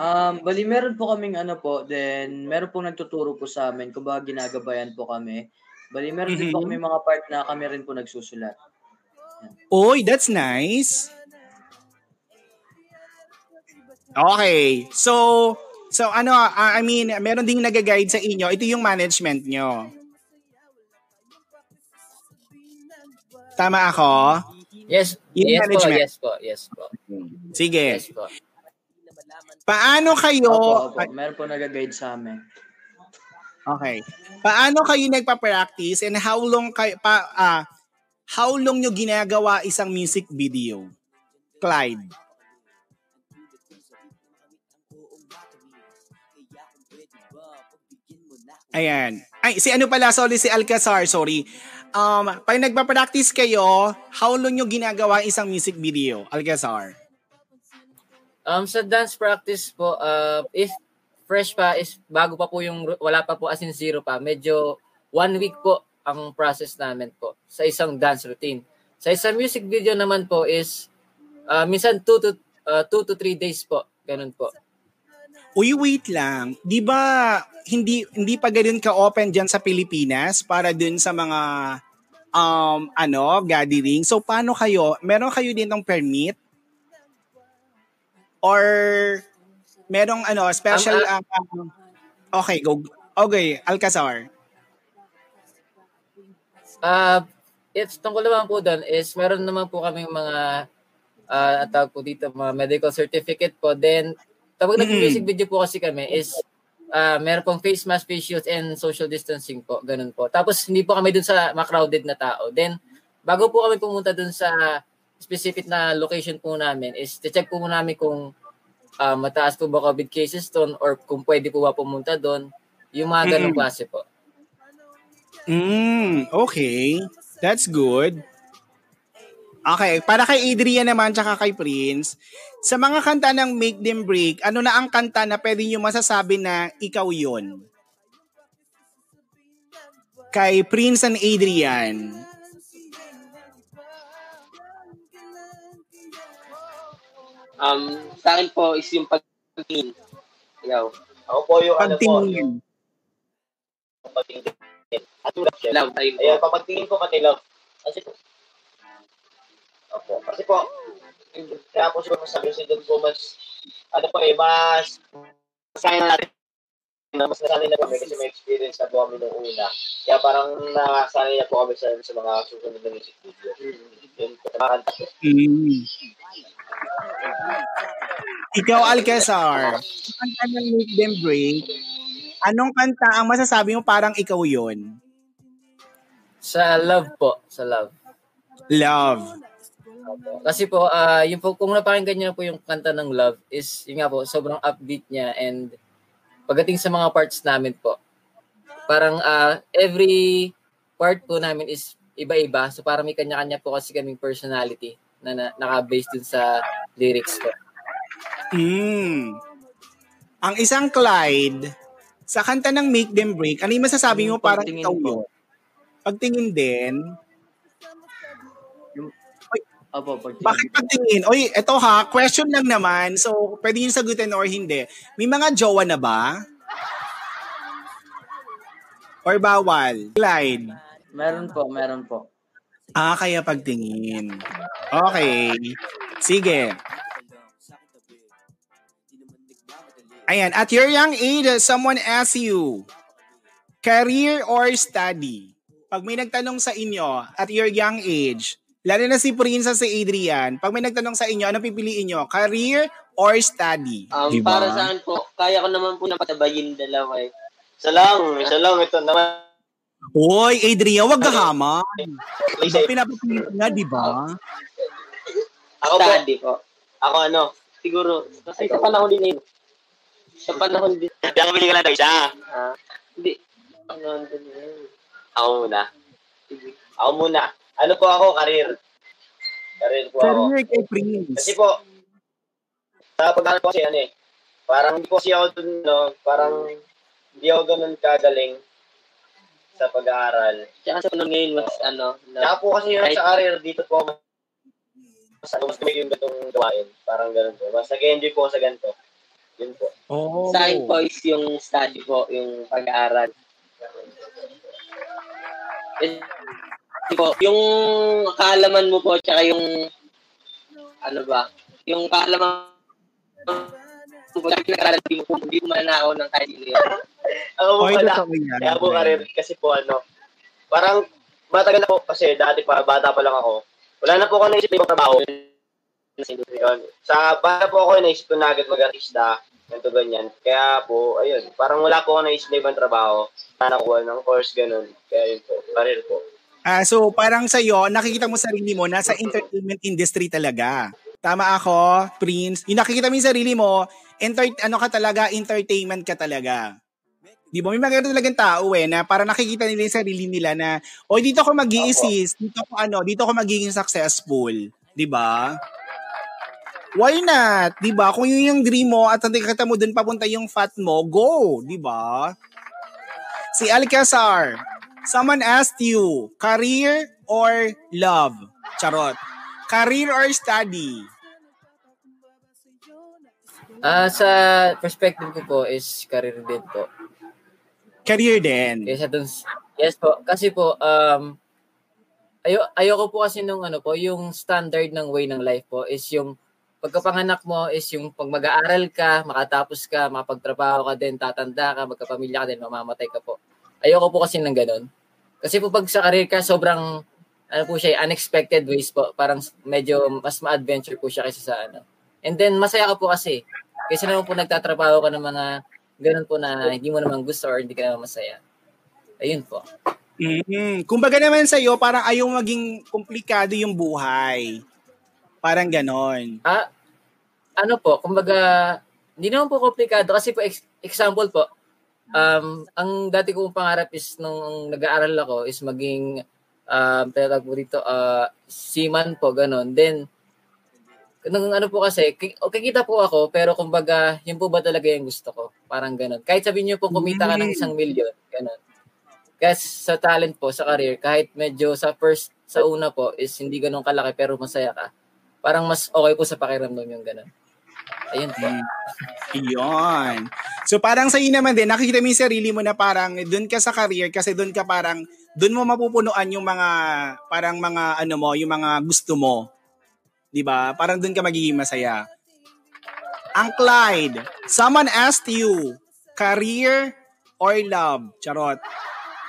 Um, bali meron po kaming ano po, then meron pong nagtuturo po sa amin, kung baga ginagabayan po kami. Bali meron din po Mhm. kami mga part na kami rin po nagsusulat. Oy, that's nice. Okay. So, so ano, uh, I mean, meron ding nag-guide sa inyo. Ito yung management nyo. Tama ako? Yes, Yung yes po, management. yes po, yes po. Sige. Yes po. Paano kayo... Opo, opo. Meron po nag-guide sa amin. Okay. Paano kayo nagpa-practice and how long kayo pa ah how long nyo ginagawa isang music video? Clyde. Ayan. Ay, si ano pala, sorry, si Alcazar, sorry. Um, pag nagpa-practice kayo, how long nyo ginagawa isang music video? Alcazar. Um, sa dance practice po, uh, if fresh pa, is bago pa po yung, wala pa po as in zero pa, medyo one week po ang process namin po sa isang dance routine. Sa isang music video naman po is, uh, minsan two to, uh, two to three days po, ganun po. Uy, wait lang. 'Di ba hindi hindi pa ganoon ka-open diyan sa Pilipinas para dun sa mga um ano, gathering. So paano kayo? Meron kayo din ng permit? Or merong ano, special Ang- um, Okay, go. Okay, Alcazar. Uh, it's tungkol naman po doon is meron naman po kaming mga uh, tawag po dito, mga medical certificate po. Then, kapag Mm. nag-music video po kasi kami is uh, meron pong face mask, face shields, and social distancing po. Ganun po. Tapos, hindi po kami dun sa ma-crowded na tao. Then, bago po kami pumunta dun sa specific na location po namin is check po muna namin kung uh, mataas po ba COVID cases doon or kung pwede po ba pumunta doon. Yung mga ganong Mm. klase po. Mm, okay. That's good. Okay, para kay Adrian naman tsaka kay Prince, sa mga kanta ng Make Them Break, ano na ang kanta na pwede nyo masasabi na ikaw yon? Kay Prince and Adrian. Um, sa akin po is yung pagtingin. Ikaw. Ako po yung ano po, Pagtingin. yung pagtingin. At tulad siya. Love, po. Ayan, papagtingin ko pati love. Kasi po, Opo, kasi po, kaya po siguro masabi kasi doon po mas, ano po eh, mas, kaya na natin na mas nasanay na kami kasi may experience na po kami nung una. Kaya parang nasanay na po kami sa, sa mga susunod na music video. Yun po, nakakanta po. Mm. Ikaw, Alcazar, sa kanta ng Make Them Break, anong kanta ang masasabi mo parang ikaw yon? Sa love po. Sa love. Love. Kasi po, ah yung po, kung napakinggan niyo na po yung kanta ng Love is, yun nga po, sobrang upbeat niya and pagdating sa mga parts namin po, parang ah every part po namin is iba-iba. So parang may kanya-kanya po kasi kaming personality na, na naka-base dun sa lyrics po. Mm. Ang isang Clyde, sa kanta ng Make Them Break, ano yung masasabi mo Yung parang ikaw yun? Pagtingin din, Opo, pag bakit pagtingin? Oy, eto ha, question lang naman. So, pwede yung sagutin or hindi. May mga jowa na ba? Or bawal? Clyde? Meron po, meron po. Ah, kaya pagtingin. Okay. Sige. Ayan, at your young age, someone asks you, career or study? Pag may nagtanong sa inyo at your young age, lalo na si Prince at si Adrian, pag may nagtanong sa inyo, ano pipiliin nyo? Career or study? Um, Diba? Para saan po, kaya ko naman po napatabayin dalawa eh. Isa lang, isa lang. Ito naman. Hoy, Adrian, wag gahaman. Diba pinapapili nga, di ba? Ako po, Study po. ako ano, Siguro, kasi sa panahon din na yun. Sa panahon din. Kaya ko ka lang tayo isa. Ah, hindi. Panahon din yun. Ako muna. Ako muna. Ano po ako, karir. Karir po ako. Career kay Prince. Kasi po, sa pag po kasi ano eh, parang hindi po kasi ako dun, no, parang hindi ako ganun kagaling sa pag-aaral. Tsaka sa panahon ngayon, mas ano, na, Tsaka po kasi yun kahit- sa career, dito po mas, ano, mas kumigil yung ganitong gawain. Parang ganun po. Mas nag-enjoy po sa ganito. Yun po. Oh. Sa akin po is yung study po, yung pag-aaral. Po, yung kaalaman mo po, tsaka yung, ano ba, yung kaalaman mo po, tsaka pinag-aralan mo po, hindi mo manakaw ng kahit ano yun. Ako po pala. Kaya po karir, kasi po ano, parang matagal na po kasi dati pa, bata pa lang ako. Wala na po ako naisip na ibang trabaho. Sa bata po ako, naisip ko na agad mag-artista, ganito ganyan. Kaya po, ayun, parang wala po ako naisip na ibang trabaho. Na nakuha ng course, ganun. Kaya yun po, career po. Ah, so parang sa iyo, nakikita mo sarili mo nasa entertainment industry talaga. Tama ako, Prince. Yung nakikita mo yung sarili mo, enter, ano ka talaga, entertainment ka talaga. Di ba? May mga talagang tao eh, na para nakikita nila yung sarili nila na, o dito ako mag assist dito ako ano, dito ako magiging successful. Di ba? Why not? Di ba? Kung yun yung dream mo at nakikita mo dun papunta yung fat mo, go. Di ba? Si Alcazar, someone asked you, career or love? Charot. Career or study? Ah, sa perspective ko po is career din po. Career din. Kaysa dun, yes po, kasi po, um, ayo, ayoko po kasi nung ano po, yung standard ng way ng life po is yung pagkapanganak mo is yung pag mag-aaral ka, makatapos ka, mapagtrabaho ka din, tatanda ka, magkapamilya ka din, mamamatay ka po. Ayoko po kasi ng ganun. Kasi po pag sa career ka, sobrang, ano po siya, unexpected ways po. Parang medyo mas ma-adventure po siya kaysa sa ano. And then, masaya ka po kasi. Kasi naman po nagtatrabaho ka ng mga ganun po na hindi mo naman gusto or hindi ka naman masaya. Ayun po. mm Kumbaga naman sa iyo, parang ayaw maging komplikado yung buhay. Parang ganon. Ah, ano po, kumbaga, hindi naman po komplikado kasi po, ex- example po, um, ang dati kong pangarap is nung nag-aaral ako is maging, um, tinatawag po dito, uh, seaman po, ganon. Then, nung ano po kasi, ki- okay kita po ako, pero kumbaga, yun po ba talaga yung gusto ko? Parang ganon. Kahit sabihin niyo po kumita ka ng isang milyon, ganon. Kasi sa talent po, sa career, kahit medyo sa first, sa una po, is hindi ganun kalaki pero masaya ka. Parang mas okay po sa pakiramdam yung ganon. Ayun po. Iyon. So parang sa iyo naman din, nakikita mo yung sarili mo na parang doon ka sa career kasi doon ka parang, doon mo mapupunuan yung mga, parang mga ano mo, yung mga gusto mo. 'Di ba? Parang doon ka magiging masaya. Ang Clyde, someone asked you, career or love? Charot.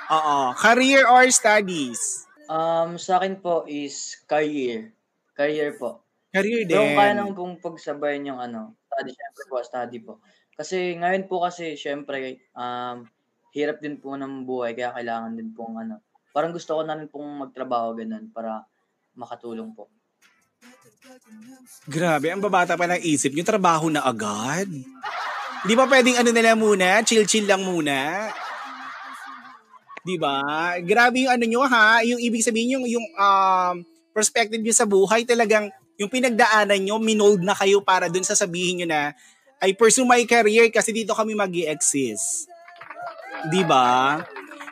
Oo. Career or studies? Um, sa akin po is career. Career po. Career Pero din. kaya naman pong pagsabayan yung ano, study, syempre po, study po. Kasi ngayon po kasi, syempre, um, hirap din po ng buhay, kaya kailangan din pong ano, parang gusto ko na rin pong magtrabaho ganun para makatulong po. Grabe, ang babata pa ng isip nyo, trabaho na agad. Di ba pwedeng ano nila muna, chill-chill lang muna? Di ba? Grabe yung ano nyo ha, yung ibig sabihin yung, yung um, perspective nyo sa buhay, talagang yung pinagdaanan nyo, minold na kayo para dun sa sabihin nyo na, I pursue my career kasi dito kami mag exist Di ba?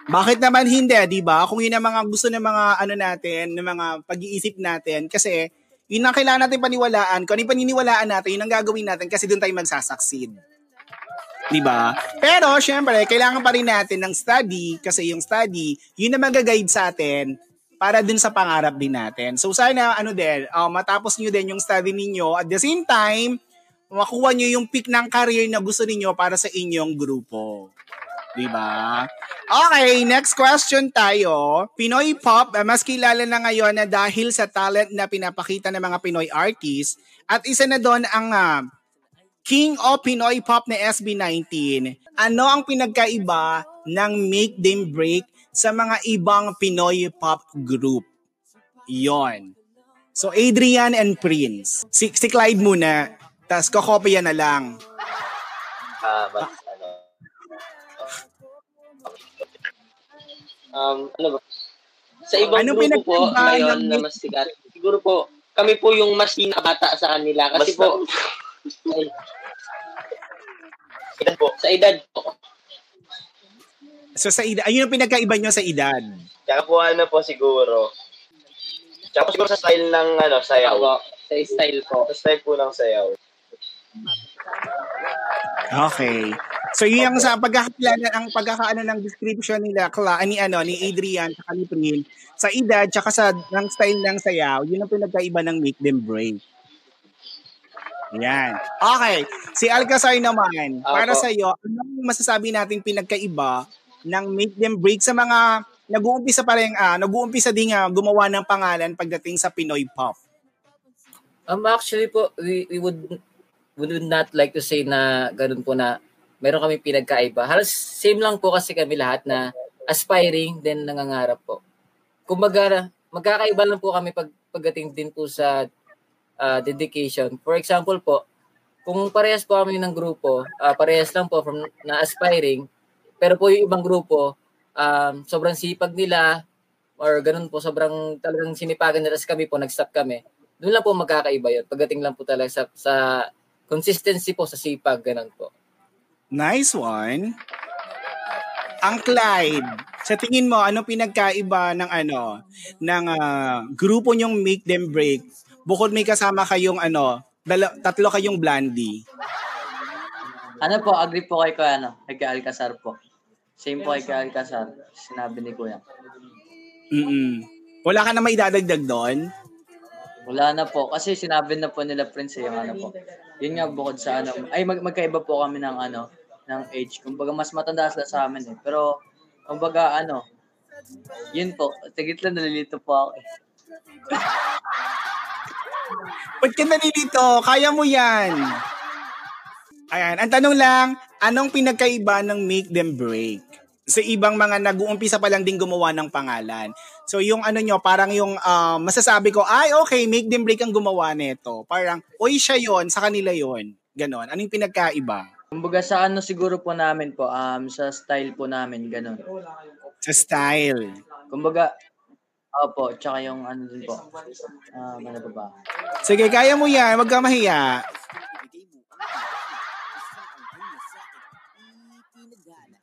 Bakit naman hindi, di ba? Kung yun ang mga gusto ng mga ano natin, ng mga pag-iisip natin, kasi yun ang kailangan natin paniwalaan. Kung ano yung paniniwalaan natin, yun ang gagawin natin kasi doon tayo magsasucceed. Di ba? Pero, syempre, kailangan pa rin natin ng study kasi yung study, yun ang mag-guide sa atin para dun sa pangarap din natin. So, sana, ano din, uh, matapos nyo din yung study ninyo. At the same time, makuha nyo yung pick ng career na gusto ninyo para sa inyong grupo. Di ba? Okay, next question tayo. Pinoy pop, eh, mas kilala na ngayon na dahil sa talent na pinapakita ng mga Pinoy artists at isa na doon ang ah, King of Pinoy Pop na SB19. Ano ang pinagkaiba ng Make Them Break sa mga ibang Pinoy pop group? Yon. So Adrian and Prince. Si, si Clyde muna. Tapos kokopya na lang. Ah, mas ano. Um, ano ba? Sa ibang Ano grupo po ngayon ng- na mas sikat, siguro po, kami po yung mas pinakabata sa kanila. Kasi Mas po, ay, Edad po. sa edad po, So sa edad, ayun ang pinagkaiba nyo sa edad. Tsaka po ano po siguro. Tsaka po siguro sa style ng ano, sayaw. sa style po. Sa style po ng sayaw. Okay. So yun yung sa pagkakilala, ang pagkakaano ng description nila, Kla, ni ano, ni Adrian, sa ni Prin, sa edad, tsaka sa ng style ng sayaw, yun ang pinagkaiba ng Make Them Break. Yan. Okay. Si Alcazar naman, para sa iyo, anong masasabi natin pinagkaiba ng Make Them Break sa mga nag-uumpisa pa rin, ah, nag-uumpisa din nga gumawa ng pangalan pagdating sa Pinoy Pop? Um, actually po, we, we would we would not like to say na ganun po na meron kami pinagkaiba. Halos same lang po kasi kami lahat na aspiring then nangangarap po. Kumbaga, magkakaiba lang po kami pag pagdating din po sa ah, dedication. For example po, kung parehas po kami ng grupo, ah, parehas lang po from na aspiring, pero po yung ibang grupo, um, sobrang sipag nila or ganun po, sobrang talagang sinipagan nila. Tapos kami po, nag-stop kami. Doon lang po magkakaiba yun. Pagdating lang po talaga sa, sa consistency po, sa sipag, ganun po. Nice one. Ang Clyde, sa tingin mo, anong pinagkaiba ng ano, ng ah, grupo nyong Make Them Break? Bukod may kasama kayong ano, dala, tatlo kayong blondie. Ano po, agree po kay Kuya, ano, Alcazar po. Same po kay Kuya Alcazar, sinabi ni Kuya. Mm Wala ka na may dadagdag doon? Wala na po, kasi sinabi na po nila Prince eh, yung ano po. Yun nga bukod sa ano, ay mag magkaiba po kami ng ano, ng age. Kumbaga mas matanda sila sa amin eh. Pero, kumbaga ano, yun po, tigit lang nalilito po ako eh. Ba't ka nalilito? Kaya mo yan. Ayan, ang tanong lang, anong pinagkaiba ng Make Them Break? Sa ibang mga nag-uumpisa pa lang din gumawa ng pangalan. So yung ano nyo, parang yung ah, masasabi ko, ay okay, Make Them Break ang gumawa nito. Parang, oy siya yon sa kanila yon Ganon. Anong pinagkaiba? Kumbaga sa ano siguro po namin po, um, sa style po namin, ganun. Sa style. Kumbaga, opo, tsaka yung ano din po. Um, ano pa ba? Sige, kaya mo yan. Huwag ka mahiya.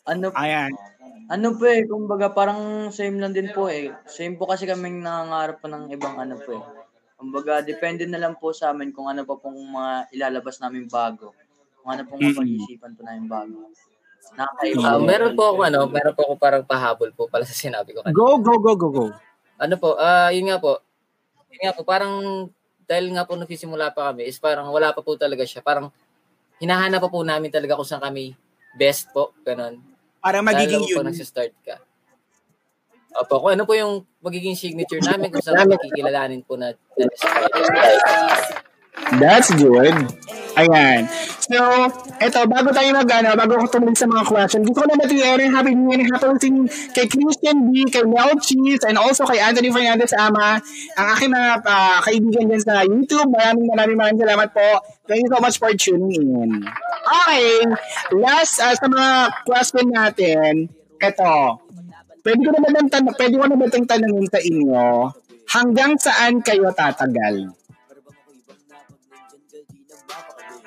Ano, Ayan. Ano po eh, kumbaga parang same lang din po eh. Same po kasi kaming nangangarap po ng ibang ano po eh. Kumbaga, depende na lang po sa amin kung ano pa pong mga ilalabas namin bago. Kung ano pong mapag-isipan po namin bago. Nakakaiba. Ah, meron po ako ano, meron po ako parang pahabol po pala sa sinabi ko kanina. Go, go, go, go, go. Ano po, ah yun nga po. Yun nga po, parang dahil nga po nagsisimula pa kami, is parang wala pa po talaga siya. Parang hinahanap pa po namin talaga kung saan kami best po, ganun. Para magiging Lalo po unique. nagsistart ka. Opo, kung ano po yung magiging signature namin, kung saan makikilalanin po na, na That's good. Ayan. So, eto, bago tayo mag, ano, bago ko tumuloy sa mga question, gusto ko na matiyarin happy new year happy listening kay Christian B, kay Mel Cheese, and also kay Anthony Fernandez Ama, ang aking mga ah, kaibigan dyan sa YouTube. Maraming maraming maraming salamat po. Thank you so much for tuning in. Okay. Last, ah, sa mga question natin, eto, pwede ko naman ng tanong, pwede ko naman tanongin sa inyo, hanggang saan kayo tatagal?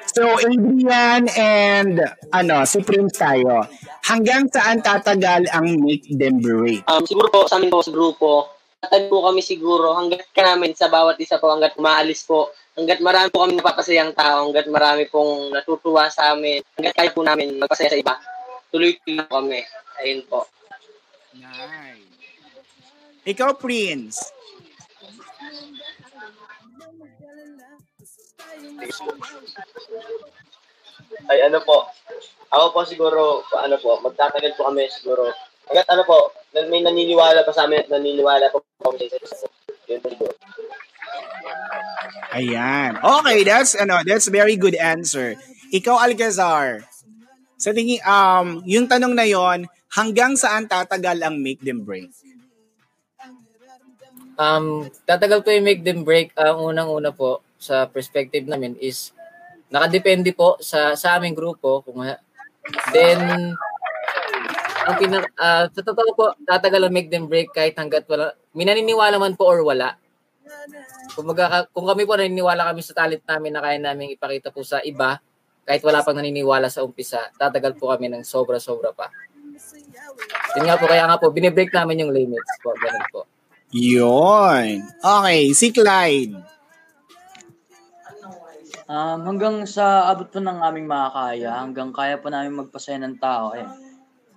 So, Adrian and ano, si Prince tayo. Hanggang saan tatagal ang Make Them Break? Um, siguro po sa amin po sa grupo, tatag po kami siguro hanggat ka namin sa bawat isa po, hanggat maalis po, hanggat marami po kami napapasayang tao, hanggat marami pong natutuwa sa amin, hanggat kaya po namin magpasaya sa iba, tuloy-tuloy po kami. Ayun po. Nice. Ikaw, Prince. Ay, ano po. Ako po siguro, ano po, magtatagal po kami siguro. Hanggat ano po, may naniniwala pa sa amin at naniniwala po kami sa isa. Yun po siguro. Ayan. Okay, that's ano, that's very good answer. Ikaw Alcazar. Sa tingin um yung tanong na yon, hanggang saan tatagal ang make them break? Um, tatagal po yung make them break. Ang unang-una po sa perspective namin is nakadepende po sa sa aming grupo kung then ang pinak ah, sa totoo po tatagal ang make them break kahit hangga't wala minaniniwala man po or wala. Kung, kung kami po naniniwala kami sa talent namin na kaya namin ipakita po sa iba, kahit wala pang naniniwala sa umpisa, tatagal po kami ng sobra-sobra pa. Yun nga po, kaya nga po, binibreak namin yung limits po. Ganun po. Yon. Okay, si Clyde. Um, hanggang sa abot po ng aming makakaya, hanggang kaya po namin magpasaya ng tao eh.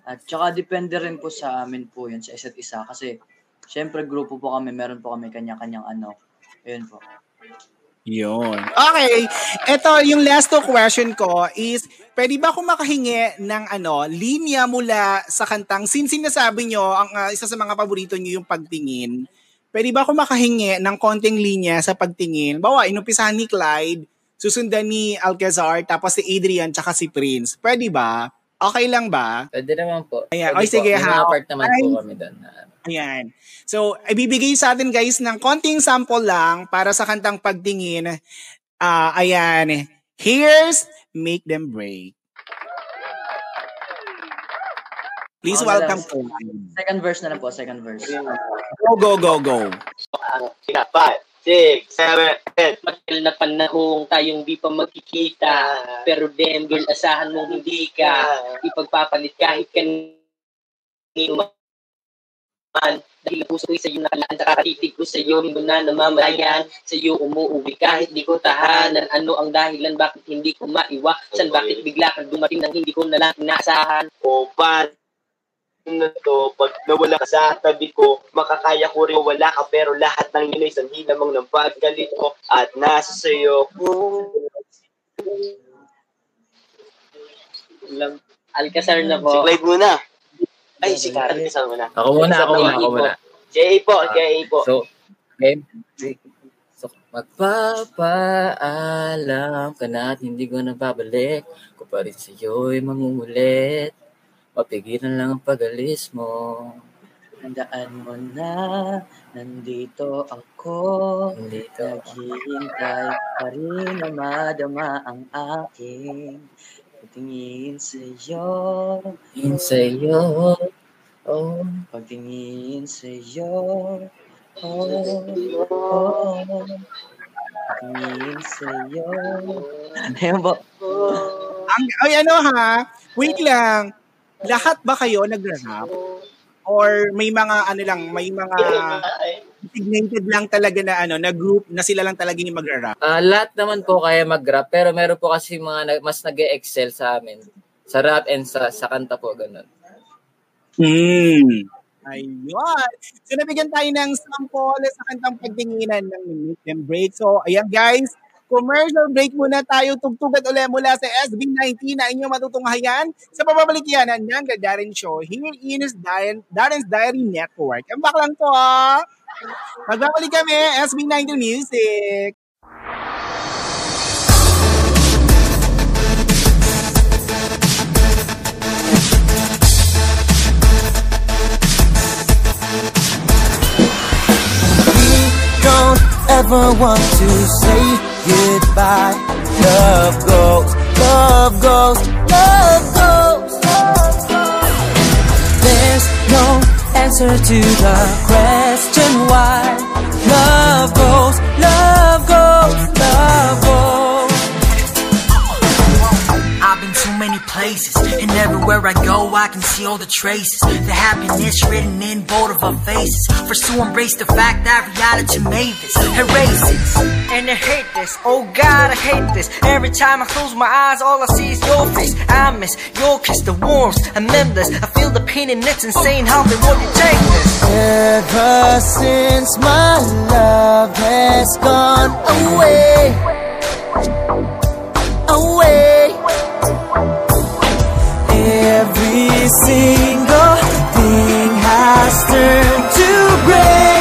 At saka depende rin po sa amin po yun, sa isa't isa. Kasi, syempre grupo po kami, meron po kami kanya-kanyang ano. Ayun po. Yun. Okay. Ito, yung last two question ko is, pwede ba akong makahingi ng ano, linya mula sa kantang, since sinasabi nyo, ang ah, isa sa mga paborito nyo yung pagtingin, pwede ba akong makahingi ng konting linya sa pagtingin? Bawa, inumpisahan ni Clyde, susundan ni Alcazar, tapos si Adrian, tsaka si Prince. Pwede ba? Okay lang ba? Pwede naman po. Ayan. Pwede Oy, sige, po. May ha? part naman Ay. po kami doon. ano. Ayan. So, ibibigay sa atin guys ng konting sample lang para sa kantang pagtingin. Ah, ayan. Here's Make Them Break. Please na welcome. Clyde. Second verse na lang po, second verse. Go, go, go, go. Sige, five, six, seven, eight. Matagal na panahong tayong di pa magkikita. Pero damn girl, asahan mong hindi ka. Ipagpapalit kahit kanino man. Dahil puso ko'y sa'yo nakalaan, nakakatitig ko sa'yo, hindi na namamalayan. Sa'yo umuuwi kahit di ko tahanan. Ano ang dahilan, bakit hindi ko maiwasan? Bakit bigla kang dumating nang hindi ko na lang inaasahan? O paano na to, pag nawala ka sa tabi ko, makakaya ko rin wala ka, pero lahat ng yun ay sanhi lamang ng paggalit ko at nasa sayo. Alam, Alcazar na Si po. Clyde muna. Ay, si kasama muna. Ako muna, ako muna, ako muna. JA po, JA po. So, okay. So, magpapaalam ka na at hindi ko na babalik. Kung pa rin sa'yo'y mangungulit. Mapigilan lang ang pag-alis mo. Tandaan mo na, nandito ako. Nandito Naghihintay pa rin na madama ang aking pagtingin sa'yo. In sa'yo. Oh. Pagtingin sa'yo. Oh, oh. Pagtingin sa'yo. Ayun po. Ang, ay ano ha, wait lang. Lahat ba kayo nag-rap? Or may mga ano lang, may mga designated lang talaga na ano, na group na sila lang talaga yung mag-rap? Ah, lahat naman po kaya mag-rap, pero meron po kasi mga mas nag excel sa amin. Sa rap and sa, sa kanta po, ganun. Hmm. Ayun. So, nabigyan tayo ng sample sa kantang pagtinginan ng Make Them Break. So, ayan guys, commercial break muna tayo. Tugtugan ulit mula sa SB19 na inyong matutunghayan sa pababalik yan ng The Darren Show here in his Darren, Darren's Diary Network. Ang back lang to ah. Magbabalik kami, SB19 Music. don't ever want to say goodbye. Love goes, love goes, love goes. There's no answer to the question why. Love goes, love goes, love goes. Many places, and everywhere I go, I can see all the traces. The happiness written in both of our faces. First to embrace the fact that reality made this, erase it. And I hate this, oh god, I hate this. Every time I close my eyes, all I see is your face. I miss your kiss, the warmth, and members. I feel the pain, and it's insane how they want to take this. Ever since my love has gone away, away. Every single thing has turned to gray.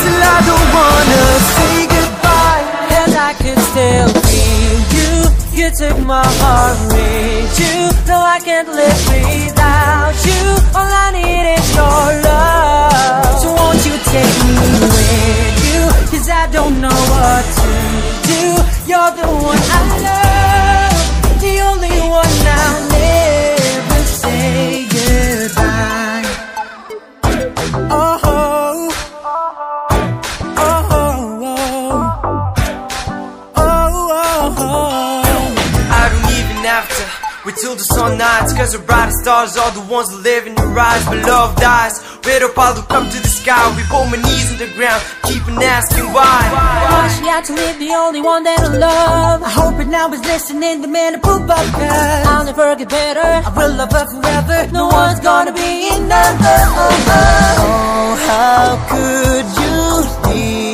Till I don't wanna say goodbye And I can still feel you. You took my heart with you. No, I can't live without you. Stars are the ones that live in your eyes But love dies, wait up look up to the sky. We put my knees in the ground, keep on asking why. Why she had to leave the only one that I love. I hope it now is listening, the man to poop up cause I'll never get better, I will love her forever. No one's gonna be enough Oh, how could you leave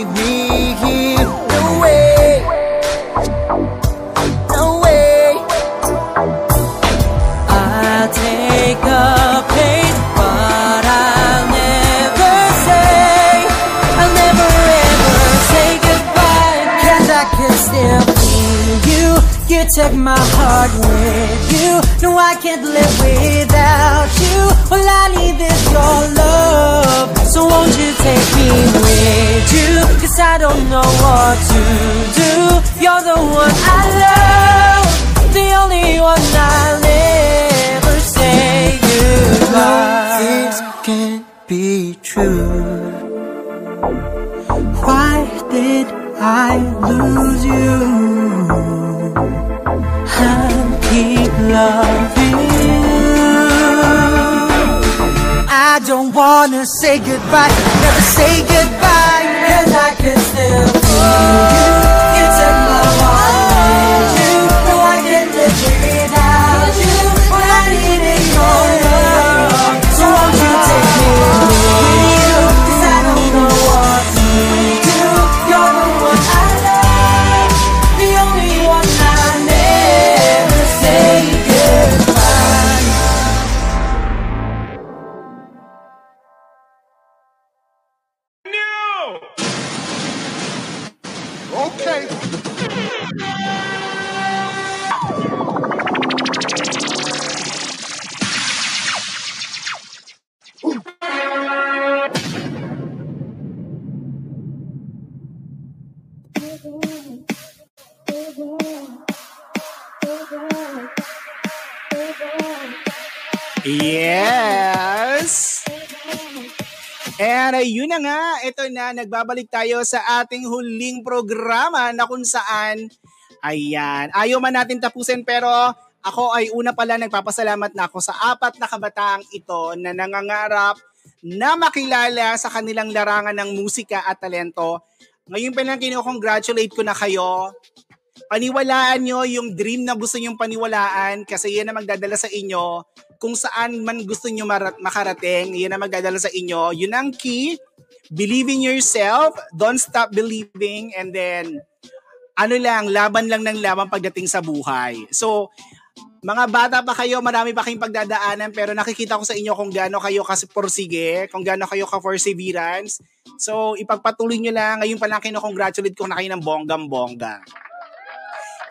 Took my heart with you. No, I can't live without you. All I need is your love. So won't you take me with you? Cause I don't know what to do. You're the one I love. The only one I'll ever say goodbye. This can't be true. Why did I lose you? Loving you. I don't wanna say goodbye, never say goodbye, cause I can still feel you. And ayun na nga, ito na, nagbabalik tayo sa ating huling programa na kung saan, ayan, ayaw man natin tapusin pero ako ay una pala nagpapasalamat na ako sa apat na kabataang ito na nangangarap na makilala sa kanilang larangan ng musika at talento. Ngayon pa lang kino-congratulate ko na kayo. Paniwalaan nyo yung dream na gusto nyong paniwalaan kasi yan na magdadala sa inyo kung saan man gusto nyo marat- makarating, yan na magdadala sa inyo. Yun ang key. Believe in yourself. Don't stop believing. And then, ano lang, laban lang ng laban pagdating sa buhay. So, mga bata pa kayo, marami pa kayong pagdadaanan, pero nakikita ko sa inyo kung gaano kayo kasi porsige, kung gaano kayo ka-perseverance. So, ipagpatuloy nyo lang. Ngayon pa lang kino-congratulate ko na kayo ng bonggam-bongga.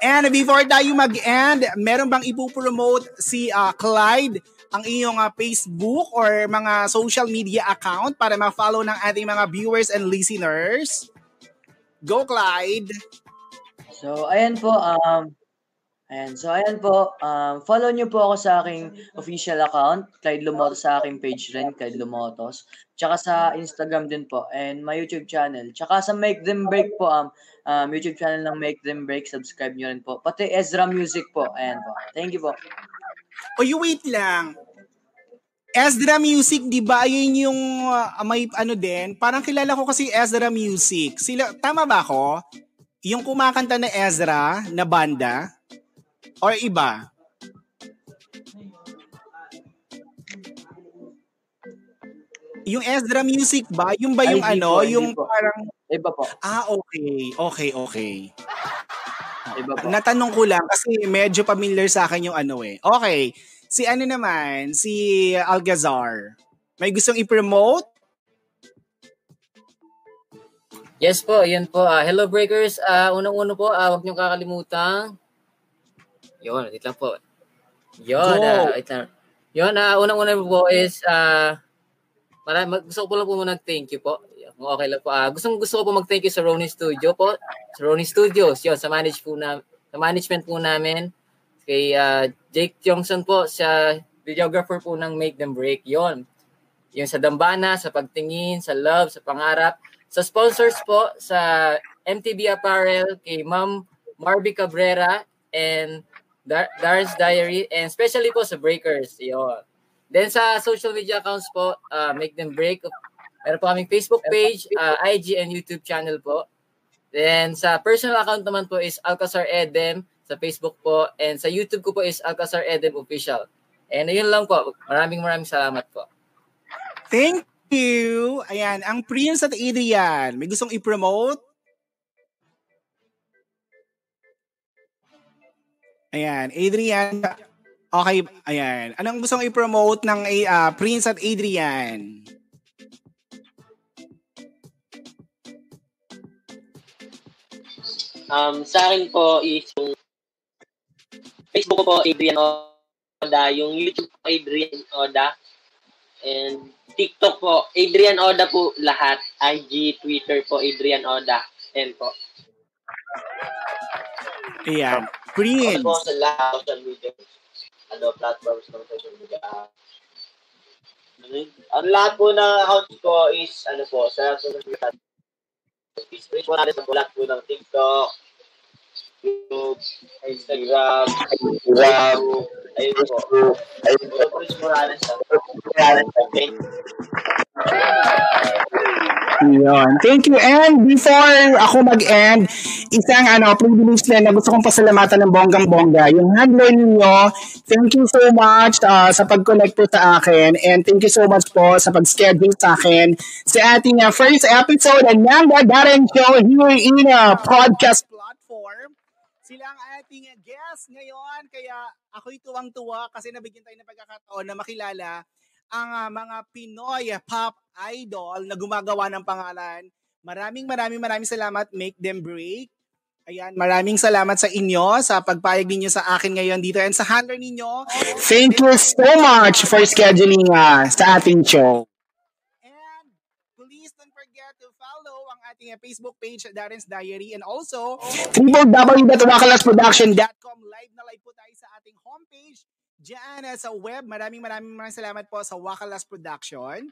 And before tayo mag-end, meron bang ipopromote si uh, Clyde ang iyong uh, Facebook or mga social media account para ma-follow ng ating mga viewers and listeners? Go, Clyde! So, ayan po, um, ayan, so ayan po, um, follow nyo po ako sa aking official account, Clyde Lumotos sa aking page rin, Clyde Lumotos. Tsaka sa Instagram din po, and my YouTube channel. Tsaka sa Make Them Break po, um, um, YouTube channel ng Make Them Break, subscribe nyo rin po. Pati Ezra Music po, ayan po. Thank you po. O you wait lang. Ezra Music, di ba? Ayun yung uh, may ano din. Parang kilala ko kasi Ezra Music. Sila, tama ba ako? Yung kumakanta na Ezra na banda? Or iba? Yung Ezra Music ba? Yung ba yung Ay, ano? yung po. parang... Iba po. Ah, okay. Okay, okay. Iba po. Natanong ko lang kasi medyo familiar sa akin yung ano eh. Okay. Si ano naman, si Algazar. May gustong i-promote? Yes po, yun po. Ah, hello breakers. Ah, unang-uno po, ah, huwag niyong kakalimutan Yun, wait lang po. Yun, Go. uh, wait lang. Yun, uh, unang-una po is, uh, marami, gusto ko po lang po muna thank you po. Kung okay lang po. Uh, gusto, gusto ko po mag-thank you sa Ronin Studio po. Sa Ronin Studios, yun, sa manage po na, sa management po namin. Kay uh, Jake Tiongson po, sa videographer po ng Make Them Break. Yun. Yung sa Dambana, sa pagtingin, sa love, sa pangarap. Sa sponsors po, sa MTB Apparel, kay Ma'am Marby Cabrera, and Dar- Darren's Diary, and especially po sa Breakers. Yun. Then sa social media accounts po, uh, Make Them Break. Meron po kaming Facebook page, uh, IG, and YouTube channel po. Then sa personal account naman po is Alcazar Edem sa Facebook po. And sa YouTube ko po is Alcazar Edem Official. And ayun lang po. Maraming maraming salamat po. Thank you. Ayan, ang Prince at Adrian, may gustong i-promote? Ayan, Adrian. Okay, ayan. Anong gustong i-promote ng uh, Prince at Adrian? Um, sa akin po is yung Facebook ko po, Adrian Oda. Yung YouTube ko, Adrian Oda. And TikTok po, Adrian Oda po lahat. IG, Twitter po, Adrian Oda. Yan po. Ayan. Prince. Po sa lahat ng social media, ano, platforms ng social media. Ano? Ang lahat po ng accounts ko is, ano po, sa social media Page po natin sa lahat po ng TikTok, YouTube, Instagram, Instagram, ayun po. Ayun po. Page po natin sa Yun. Thank you. And before ako mag-end, isang ano, privilege din na gusto kong pasalamatan ng bonggang-bongga. Yung handler ninyo, thank you so much uh, sa pag-connect po sa akin. And thank you so much po sa pag-schedule sa akin sa ating uh, first episode ng Nanga Darren Show here in a podcast platform. Sila ang ating guest ngayon. Kaya ako'y tuwang-tuwa kasi nabigyan tayo ng pagkakataon na makilala ang uh, mga Pinoy pop idol na gumagawa ng pangalan. Maraming maraming maraming salamat. Make them break. Ayan, maraming salamat sa inyo sa pagpayag ninyo sa akin ngayon dito and sa handler ninyo. Thank you so much for scheduling uh, sa ating show. And please don't forget to follow ang ating uh, Facebook page, Darren's Diary, and also www.wakalasproduction.com. Live na live po tayo sa ating homepage dyan uh, sa web. Maraming maraming maraming salamat po sa Wakalas Production.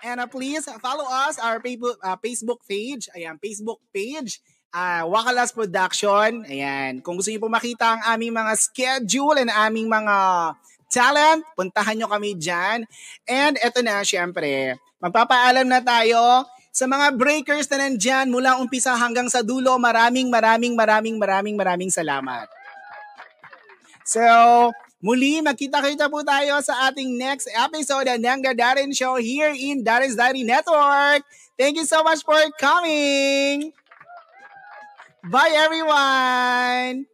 And uh, please follow us, our Facebook, uh, Facebook page. Ayan, Facebook page. Uh, Wakalas Production. Ayan. Kung gusto niyo po makita ang aming mga schedule and aming mga talent, puntahan nyo kami dyan. And eto na, syempre, magpapaalam na tayo sa mga breakers na nandyan mula umpisa hanggang sa dulo. Maraming, maraming, maraming, maraming, maraming salamat. So, muli, magkita-kita po tayo sa ating next episode ng The Darren Show here in Darren's Diary Network. Thank you so much for coming. Bye, everyone.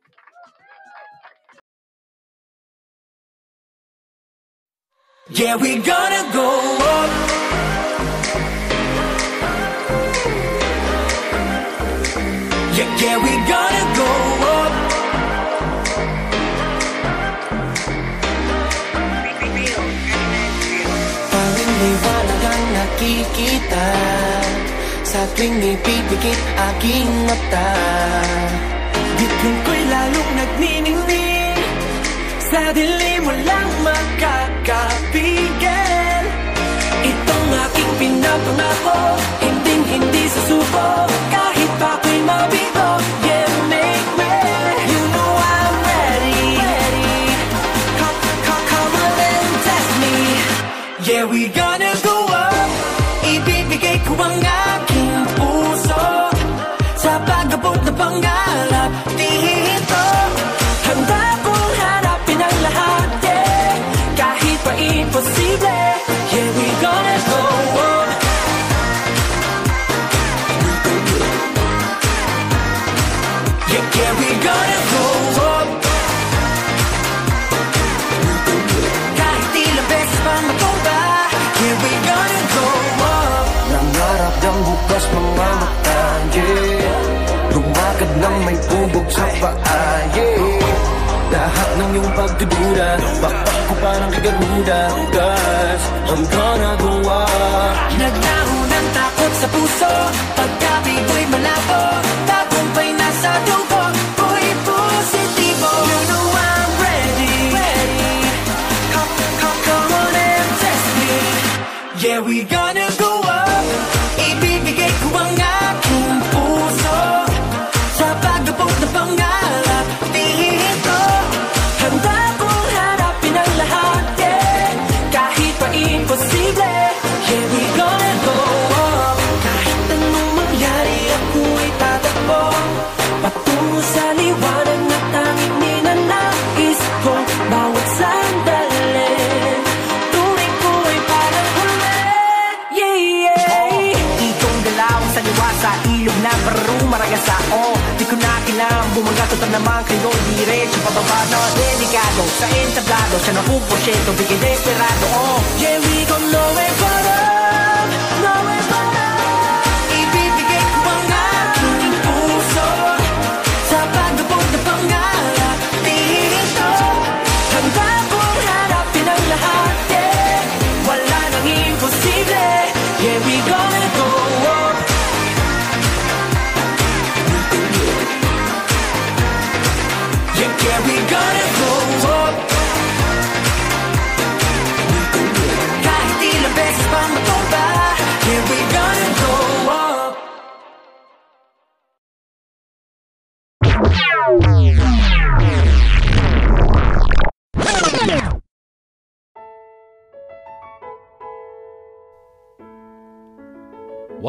Yeah, we gonna go up. Yeah, yeah, we gonna go up. Ang nakikita. Sa tuwing ipipikit aking mata Bituin ko'y lalong nagniningning Sa dilim walang makakapigil. Itong aking pinapangako Hinding hindi susuko Kahit ako'y mabigo Yeah, make me. You know I'm ready. Come, come, come on and test me. Yeah, we go pag-abot na pangarap Lumakad ng may tubog sa paa, yeah iyong pagdududa Bakbak ko parang Garuda Cause I'm gonna go up Naglaho ng takot sa puso Pagkabigo'y malabo Tagumpay na sa dugo Ko'y positibo. You know I'm ready Ready. Come, come, come on and test me. Yeah, we gonna go bumaga Total naman kayo diretso pababa na delikado Sa entablado siya na puposyento Bigay desperado Oh, yeah, we gon' know it but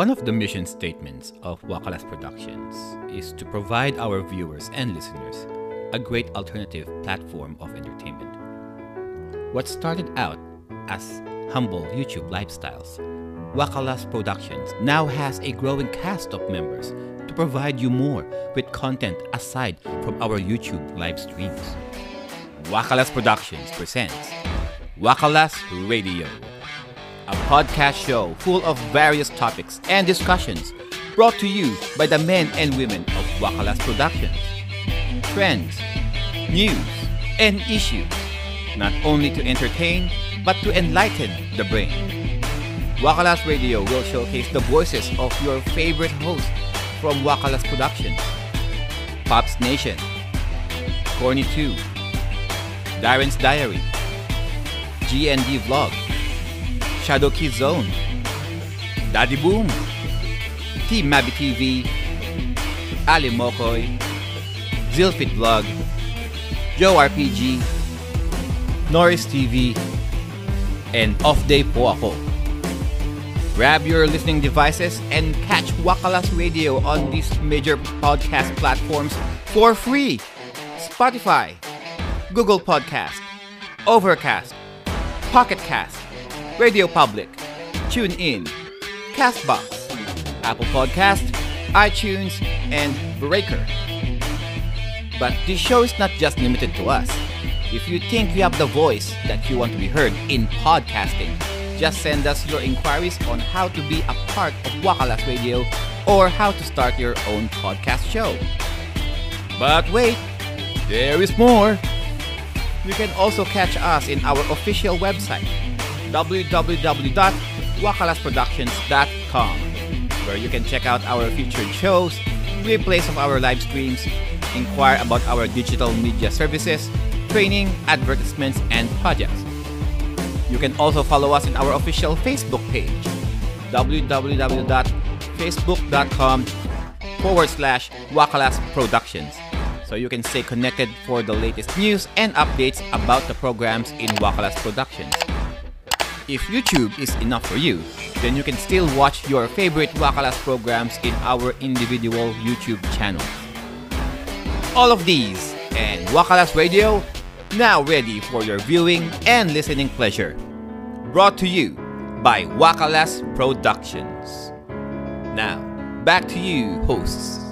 One of the mission statements of Wakalas Productions is to provide our viewers and listeners a great alternative platform of entertainment. What started out as humble YouTube lifestyles, Wakalas Productions now has a growing cast of members to provide you more with content aside from our YouTube live streams. Wakalas Productions presents Wakalas Radio, a podcast show full of various topics and discussions brought to you by the men and women of Wakalas Productions. Trends, news, and issues, not only to entertain, but to enlighten the brain. Wakalas Radio will showcase the voices of your favorite hosts from Wakalas Productions, Pops Nation, Corny 2, Darren's Diary, GND Vlog, Shadow Kid Zone, Daddy Boom, Team Mabi TV, Ali Mokoy, Zilfit Vlog, Joe RPG, Norris TV, and Off Day po ako. Grab your listening devices and catch Wakalas Radio on these major podcast platforms for free. Spotify, Google Podcast, Overcast, Pocket Cast, Radio Public, TuneIn, Castbox, Apple Podcast, iTunes, and Breaker. But this show is not just limited to us. If you think you have the voice that you want to be heard in podcasting, just send us your inquiries on how to be a part of Wakalas Radio or how to start your own podcast show. But wait, there is more. You can also catch us in our official website, www.wakalasproductions.com, where you can check out our featured shows, replays of our live streams, inquire about our digital media services, training, advertisements, and projects. You can also follow us in our official Facebook page, www.facebook.com forward slash Wakalas Productions, so you can stay connected for the latest news and updates about the programs in Wakalas Productions. If YouTube is enough for you, then you can still watch your favorite Wakalas programs in our individual YouTube channels. All of these and Wakalas Radio now ready for your viewing and listening pleasure. Brought to you by Wakalas Productions. Now, back to you, hosts.